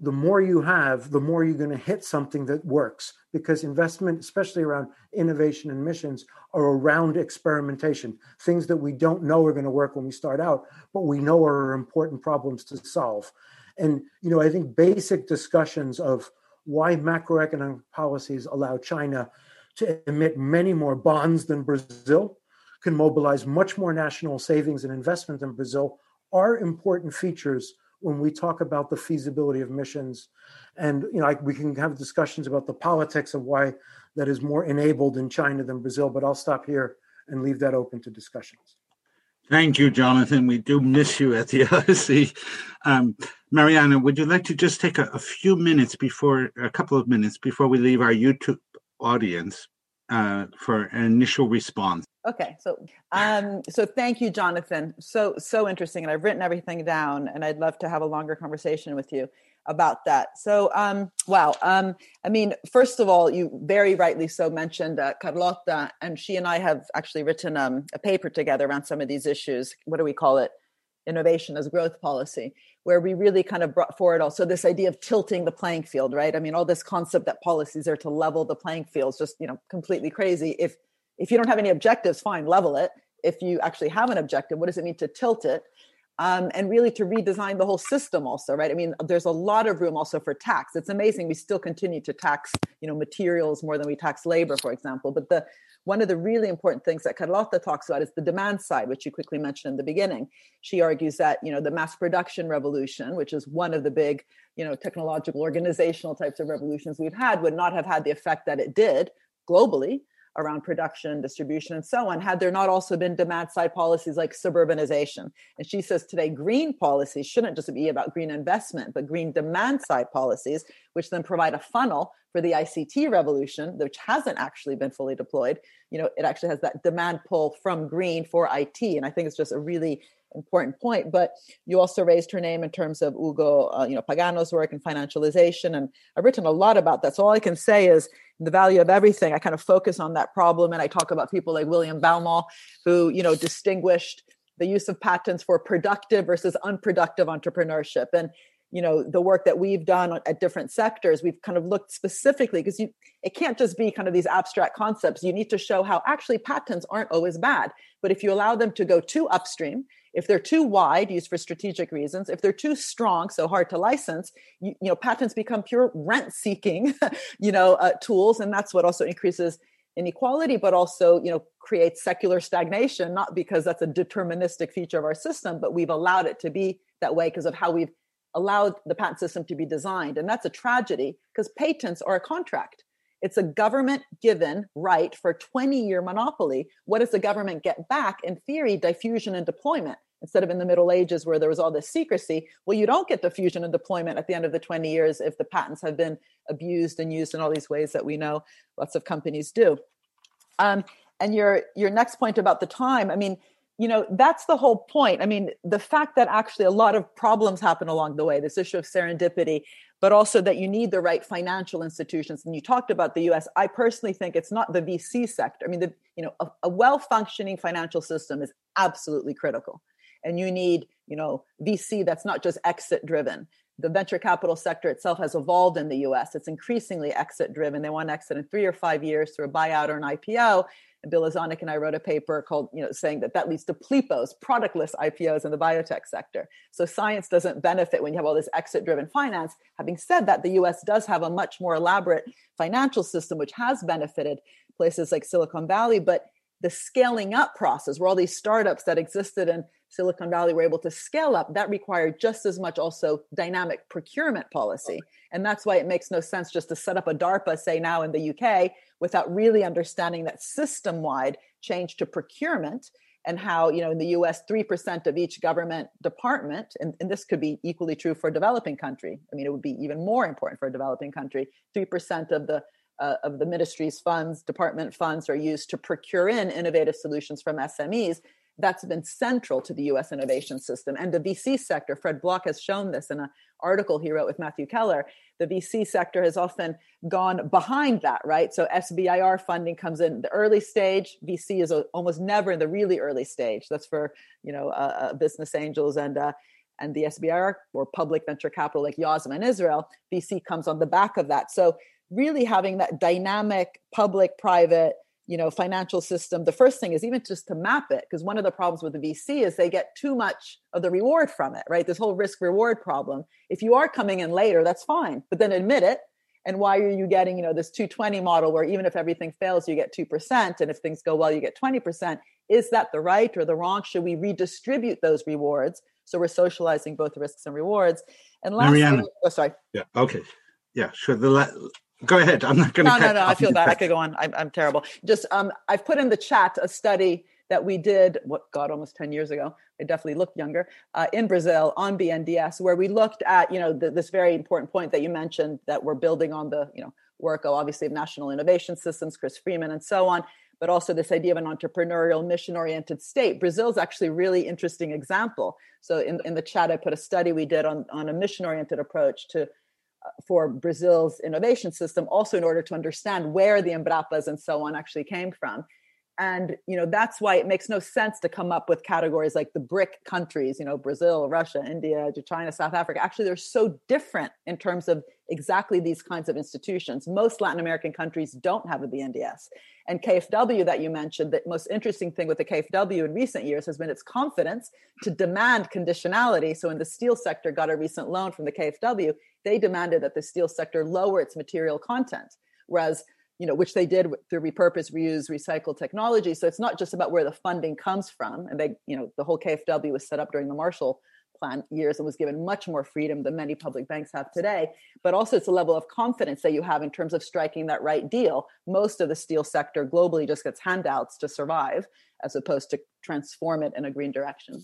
the more you have, the more you're going to hit something that works because investment, especially around innovation and missions, are around experimentation, things that we don't know are going to work when we start out, but we know are important problems to solve. And you know, I think basic discussions of why macroeconomic policies allow China to emit many more bonds than Brazil, can mobilize much more national savings and investment than Brazil, are important features when we talk about the feasibility of missions. And you know, we can have discussions about the politics of why that is more enabled in China than Brazil. But I'll stop here and leave that open to discussions. Thank you, Jonathan. We do miss you at the LSE. Um, Mariana, would you like to just take a, a, few minutes before, a couple of minutes before we leave our YouTube audience uh, for an initial response? Okay, so um, so thank you, Jonathan. So so interesting, and I've written everything down, and I'd love to have a longer conversation with you about that. So, um, wow. Um, I mean, first of all, you very rightly so mentioned uh, Carlota, and she and I have actually written um, a paper together around some of these issues. What do we call it? Innovation as growth policy, where we really kind of brought forward also this idea of tilting the playing field, right? I mean, all this concept that policies are to level the playing field is just, you know, completely crazy. If if you don't have any objectives, fine, level it. If you actually have an objective, what does it mean to tilt it? um, and really to redesign the whole system also right i mean there's a lot of room also for tax it's amazing we still continue to tax you know materials more than we tax labor for example but the one of the really important things that Carlota talks about is the demand side, which you quickly mentioned in the beginning. She argues that you know the mass production revolution, which is one of the big you know technological organizational types of revolutions we've had, would not have had the effect that it did globally around production, distribution, and so on, had there not also been demand side policies like suburbanization. And she says today, green policies shouldn't just be about green investment, but green demand side policies, which then provide a funnel for the ICT revolution, which hasn't actually been fully deployed. You know, it actually has that demand pull from green for IT. And I think it's just a really important point. But you also raised her name in terms of Ugo, uh, you know, Pagano's work and financialization, and I've written a lot about that. So all I can say is the value of everything. I kind of focus on that problem, and I talk about people like William Baumol, who you know distinguished the use of patents for productive versus unproductive entrepreneurship, and you know the work that we've done at different sectors we've kind of looked specifically because you it can't just be kind of these abstract concepts. You need to show how actually patents aren't always bad but if you allow them to go too upstream if they're too wide used for strategic reasons if they're too strong so hard to license you, you know patents become pure rent seeking you know uh, tools and that's what also increases inequality but also you know creates secular stagnation not because that's a deterministic feature of our system but we've allowed it to be that way because of how we've allowed the patent system to be designed. And that's a tragedy because patents are a contract. It's a government given right for a 20 year monopoly. What does the government get back? In theory, diffusion and deployment. Instead of in the Middle Ages where there was all this secrecy, well, you don't get diffusion and deployment at the end of the 20 years if the patents have been abused and used in all these ways that we know lots of companies do. Um, and your your next point about the time, I mean, you know that's the whole point. I mean the fact that actually a lot of problems happen along the way this issue of serendipity but also that you need the right financial institutions and you talked about the us i personally think it's not the vc sector. I mean the you know a, a well functioning financial system is absolutely critical. And you need you know vc that's not just exit driven the venture capital sector itself has evolved in the us it's increasingly exit driven they want to exit in three or five years through a buyout or an ipo Bill Lazonick and I wrote a paper called, you know, saying that that leads to PLIPOs, productless IPOs in the biotech sector. So science doesn't benefit when you have all this exit-driven finance. Having said that, the U.S. does have a much more elaborate financial system, which has benefited places like Silicon Valley. But the scaling up process, where all these startups that existed in Silicon Valley were able to scale up, that required just as much also dynamic procurement policy. And that's why it makes no sense just to set up a DARPA, say now in the UK, without really understanding that system wide change to procurement and how, you know, in the US, 3% of each government department, and, and this could be equally true for a developing country. I mean, it would be even more important for a developing country. 3% of the uh, of the ministry's funds, department funds are used to procure in innovative solutions from SMEs. That's been central to the US innovation system. And the VC sector, Fred Block has shown this in an article he wrote with Matthew Keller. The VC sector has often gone behind that, right? So SBIR funding comes in the early stage. VC is almost never in the really early stage. That's for, you know, uh, uh business angels and, uh, and the SBIR or public venture capital like Yozma in Israel, VC comes on the back of that. So really having that dynamic public private you know financial system the first thing is even just to map it because one of the problems with the vc is they get too much of the reward from it right? This whole risk reward problem. If you are coming in later that's fine but then admit it. And why are you getting you know this 220 model where even if everything fails you get 2% and if things go well you get 20% is that the right or the wrong? Should we redistribute those rewards? So we're socializing both risks and rewards. And lastly Mariana. oh sorry. Yeah okay. Yeah sure. The Go ahead. I'm not going to. No, no, no. I feel bad. I could go on. I'm, I'm terrible. Just, um, I've put in the chat a study that we did. What God, almost ten years ago. I definitely looked younger uh, in Brazil on BNDES, where we looked at you know the, this very important point that you mentioned that we're building on the you know work of obviously of national innovation systems, Chris Freeman, and so on. But also this idea of an entrepreneurial, mission-oriented state. Brazil's actually a really interesting example. So in, in the chat, I put a study we did on, on a mission-oriented approach to for Brazil's innovation system, also in order to understand where the Embrapas and so on actually came from. And you know that's why it makes no sense to come up with categories like the bric countries you know brazil russia india china south africa. Actually they're so different in terms of exactly these kinds of institutions most latin american countries don't have a bndes and kfw that you mentioned the most interesting thing with the kfw in recent years has been its confidence to demand conditionality so when the steel sector got a recent loan from the kfw they demanded that the steel sector lower its material content whereas you know, which they did through repurpose, reuse, recycle technology. So it's not just about where the funding comes from. And they, you know, the whole KFW was set up during the Marshall Plan years and was given much more freedom than many public banks have today. But also it's a level of confidence that you have in terms of striking that right deal. Most of the steel sector globally just gets handouts to survive as opposed to transform it in a green direction.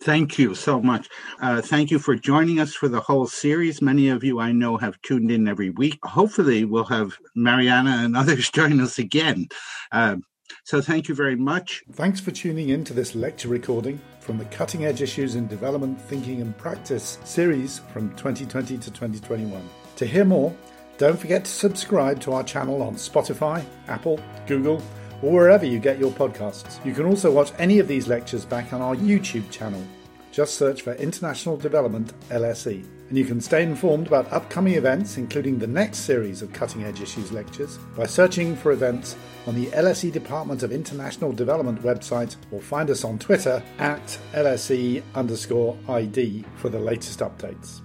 Thank you so much. Uh, thank you for joining us for the whole series. Many of you I know have tuned in every week. Hopefully, we'll have Mariana and others join us again. Uh, so, thank you very much. Thanks for tuning in to this lecture recording from the Cutting Edge Issues in Development, Thinking and Practice series from 2020 to 2021. To hear more, don't forget to subscribe to our channel on Spotify, Apple, Google, or wherever you get your podcasts. You can also watch any of these lectures back on our YouTube channel. Just search for International Development LSE. And you can stay informed about upcoming events, including the next series of Cutting Edge Issues lectures, by searching for events on the LSE Department of International Development website or find us on Twitter at LSE underscore ID for the latest updates.